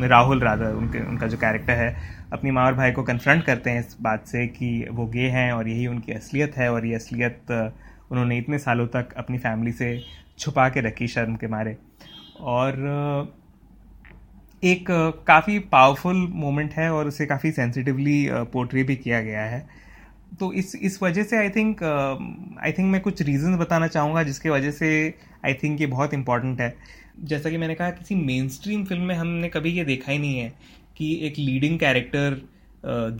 राहुल राधर उनके उनका जो कैरेक्टर है अपनी माँ और भाई को कन्फ्रंट करते हैं इस बात से कि वो गे हैं और यही उनकी असलियत है और ये असलियत उन्होंने इतने सालों तक अपनी फैमिली से छुपा के रखी शर्म के मारे। और एक काफ़ी पावरफुल मोमेंट है और उसे काफ़ी सेंसिटिवली पोर्ट्रे भी किया गया है। तो इस इस वजह से आई थिंक आई थिंक मैं कुछ रीजंस बताना चाहूँगा जिसके वजह से आई थिंक ये बहुत इंपॉर्टेंट है। जैसा कि मैंने कहा किसी मेन स्ट्रीम फ़िल्म में हमने कभी ये देखा ही नहीं है कि एक लीडिंग कैरेक्टर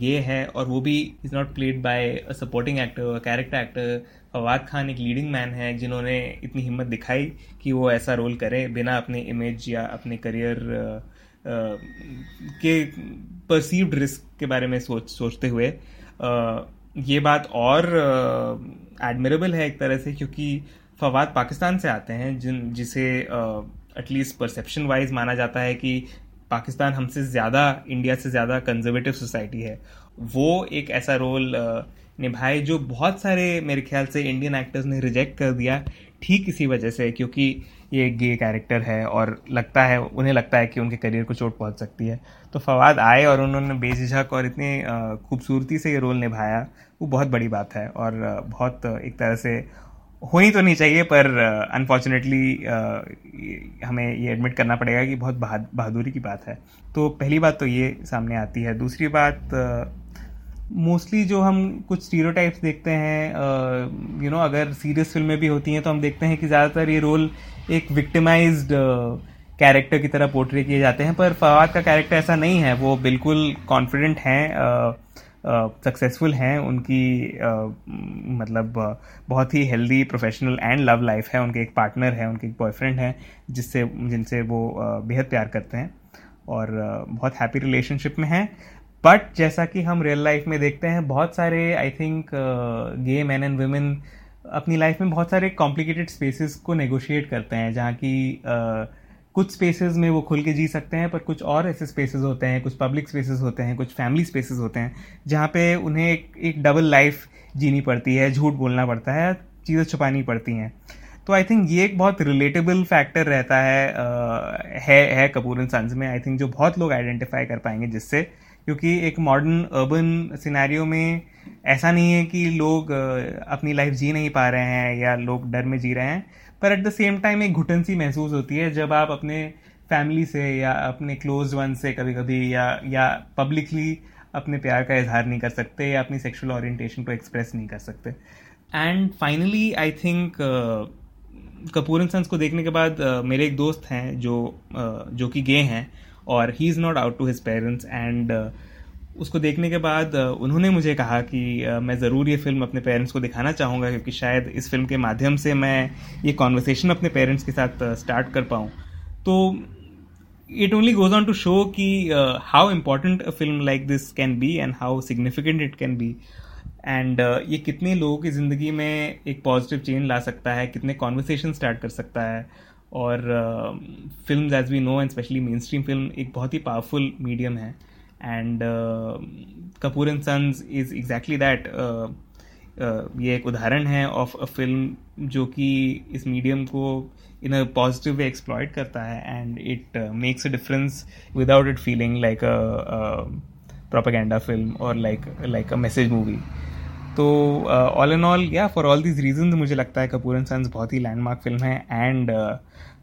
गे है और वो भी is not played by a supporting actor character actor Fawad Khan एक लीडिंग मैन है जिन्होंने इतनी हिम्मत दिखाई कि वो ऐसा रोल करे बिना अपने इमेज या अपने करियर के परसीव्ड रिस्क के बारे में सोच सोचते हुए। अ, ये बात और एडमिरेबल है एक तरह से क्योंकि फवाद पाकिस्तान से आते हैं, जिन, जिसे एटलीस्ट परसेप्शन वाइज माना जाता है कि पाकिस्तान हमसे ज़्यादा इंडिया से ज़्यादा कंजर्वेटिव सोसाइटी है। वो एक ऐसा रोल निभाए जो बहुत सारे मेरे ख्याल से इंडियन एक्टर्स ने रिजेक्ट कर दिया ठीक इसी वजह से, क्योंकि ये एक गे कैरेक्टर है और लगता है, उन्हें लगता है कि उनके करियर को चोट पहुँच सकती है। तो फवाद आए और उन्होंने बेझिझक और इतनी खूबसूरती से ये रोल निभाया, वो बहुत बड़ी बात है और बहुत एक तरह से होनी तो नहीं चाहिए, पर अनफॉर्चुनेटली हमें ये एडमिट करना पड़ेगा कि बहुत बहा- बहादुरी की बात है। तो पहली बात तो ये सामने आती है। दूसरी बात मोस्टली जो हम कुछ स्टीरियोटाइप्स देखते हैं यू नो अगर सीरियस फ़िल्में भी होती हैं तो हम देखते हैं कि ज़्यादातर ये रोल एक विक्टिमाइज्ड कैरेक्टर की तरह पोर्ट्रे किए जाते हैं पर फवाद का कैरेक्टर ऐसा नहीं है। वो बिल्कुल कॉन्फिडेंट हैं सक्सेसफुल हैं। उनकी अ, मतलब बहुत ही healthy professional and love life है। उनके एक पार्टनर है उनके एक बॉयफ्रेंड है जिससे जिनसे वो बेहद प्यार करते हैं और बहुत हैप्पी रिलेशनशिप में हैं। बट जैसा कि हम रियल लाइफ में देखते हैं बहुत सारे I think gay man and women अपनी लाइफ में बहुत सारे कॉम्प्लिकेटेड स्पेसेस को नेगोशिएट करते हैं जहाँ की कुछ स्पेसेस में वो खुल के जी सकते हैं पर कुछ और ऐसे स्पेसेस होते हैं कुछ पब्लिक स्पेसेस होते हैं कुछ फैमिली स्पेसेस होते हैं जहाँ पे उन्हें एक, एक डबल लाइफ जीनी पड़ती है झूठ बोलना पड़ता है चीज़ें छुपानी पड़ती हैं। तो आई थिंक ये एक बहुत रिलेटेबल फैक्टर रहता है अ, है है कपूर एंड सन्स में आई थिंक जो बहुत लोग आइडेंटिफाई कर पाएँगे जिससे क्योंकि एक मॉडर्न अर्बन सिनेरियो में ऐसा नहीं है कि लोग अपनी लाइफ जी नहीं पा रहे हैं या लोग डर में जी रहे हैं पर एट द सेम टाइम एक घुटन सी महसूस होती है जब आप अपने फैमिली से या अपने क्लोज वन से कभी कभी या या पब्लिकली अपने प्यार का इजहार नहीं कर सकते या अपनी सेक्सुअल ओरिएंटेशन को एक्सप्रेस नहीं कर सकते। And finally I think Kapoor and Sons को देखने के बाद अ, मेरे एक दोस्त हैं जो अ, जो कि गे हैं। और he is not out to his parents and उसको देखने के बाद उन्होंने मुझे कहा कि मैं ज़रूर ये फ़िल्म अपने पेरेंट्स को दिखाना चाहूँगा क्योंकि शायद इस फ़िल्म के माध्यम से मैं ये कॉन्वर्सेशन अपने पेरेंट्स के साथ स्टार्ट कर पाऊँ। तो it only goes on to show कि how important a film like this can be and how significant it can be and ये कितने लोगों की ज़िंदगी में एक पॉजिटिव चेंज ला सकता है, कितने कॉन्वर्सेशन स्टार्ट कर सकता है। और film as we know and specially mainstream film एक बहुत ही पावरफुल मीडियम है. And Kapoor and Sons is exactly that ये एक उदाहरण है ऑफ़ अ फ़िल्म जो कि इस मीडियम को इन अ पॉजिटिव वे एक्सप्लॉयट करता है and it makes a difference without it feeling like a propaganda film और like like a message movie तो ऑल एंड ऑल या फॉर ऑल दीज रीजन मुझे लगता है कपूर एंड सन्स बहुत ही लैंडमार्क फ़िल्म है एंड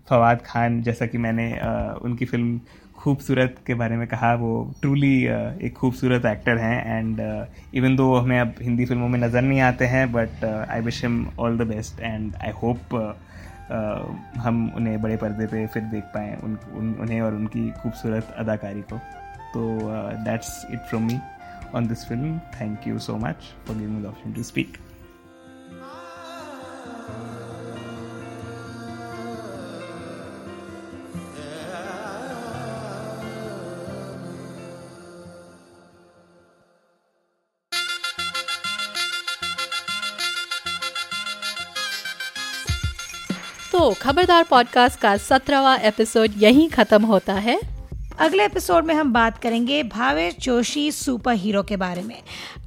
फवाद खान जैसा कि मैंने uh, उनकी फ़िल्म खूबसूरत के बारे में कहा वो ट्रूली एक खूबसूरत एक्टर हैं एंड इवन दो हमें अब हिंदी फ़िल्मों में नज़र नहीं आते हैं but I wish him all the best and I hope हम उन्हें बड़े पर्दे पे फिर देख पाएँ उन, उन उन्हें और उनकी खूबसूरत अदाकारी को। तो that's it from me on this film. Thank you so much for giving me the opportunity to speak.
तो खबरदार पॉडकास्ट का सत्रहवा एपिसोड यहीं ख़त्म होता है
अगले एपिसोड में हम बात करेंगे भावेश जोशी सुपर हीरो के बारे में।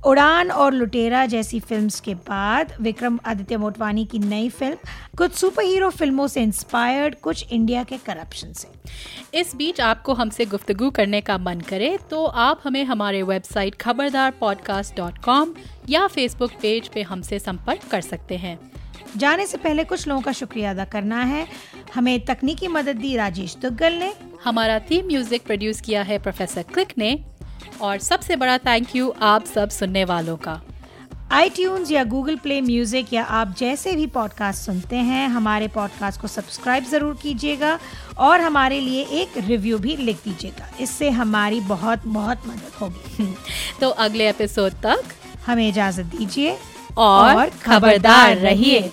उड़ान और लुटेरा जैसी फिल्म्स के बाद विक्रम आदित्य मोटवानी की नई फ़िल्म कुछ सुपर हीरो फ़िल्मों से इंस्पायर्ड कुछ इंडिया के करप्शन से।
इस बीच आपको हमसे गुफ्तगु करने का मन करे तो आप हमें हमारे website Khabardar podcast dot com या फेसबुक पेज पे हमसे संपर्क कर सकते हैं।
जाने से पहले कुछ लोगों का शुक्रिया अदा करना है। हमें तकनीकी मदद दी राजेश दुग्गल ने।
हमारा थीम म्यूज़िक प्रोड्यूस किया है प्रोफेसर क्लिक ने। और सबसे बड़ा थैंक यू आप सब सुनने वालों का।
आई या गूगल प्ले म्यूज़िक या आप जैसे भी पॉडकास्ट सुनते हैं हमारे पॉडकास्ट को सब्सक्राइब ज़रूर कीजिएगा और हमारे लिए एक रिव्यू भी लिख दीजिएगा। इससे हमारी बहुत बहुत मदद होगी।
तो अगले एपिसोड तक
हमें इजाज़त दीजिए और
और खबरदार रहिए।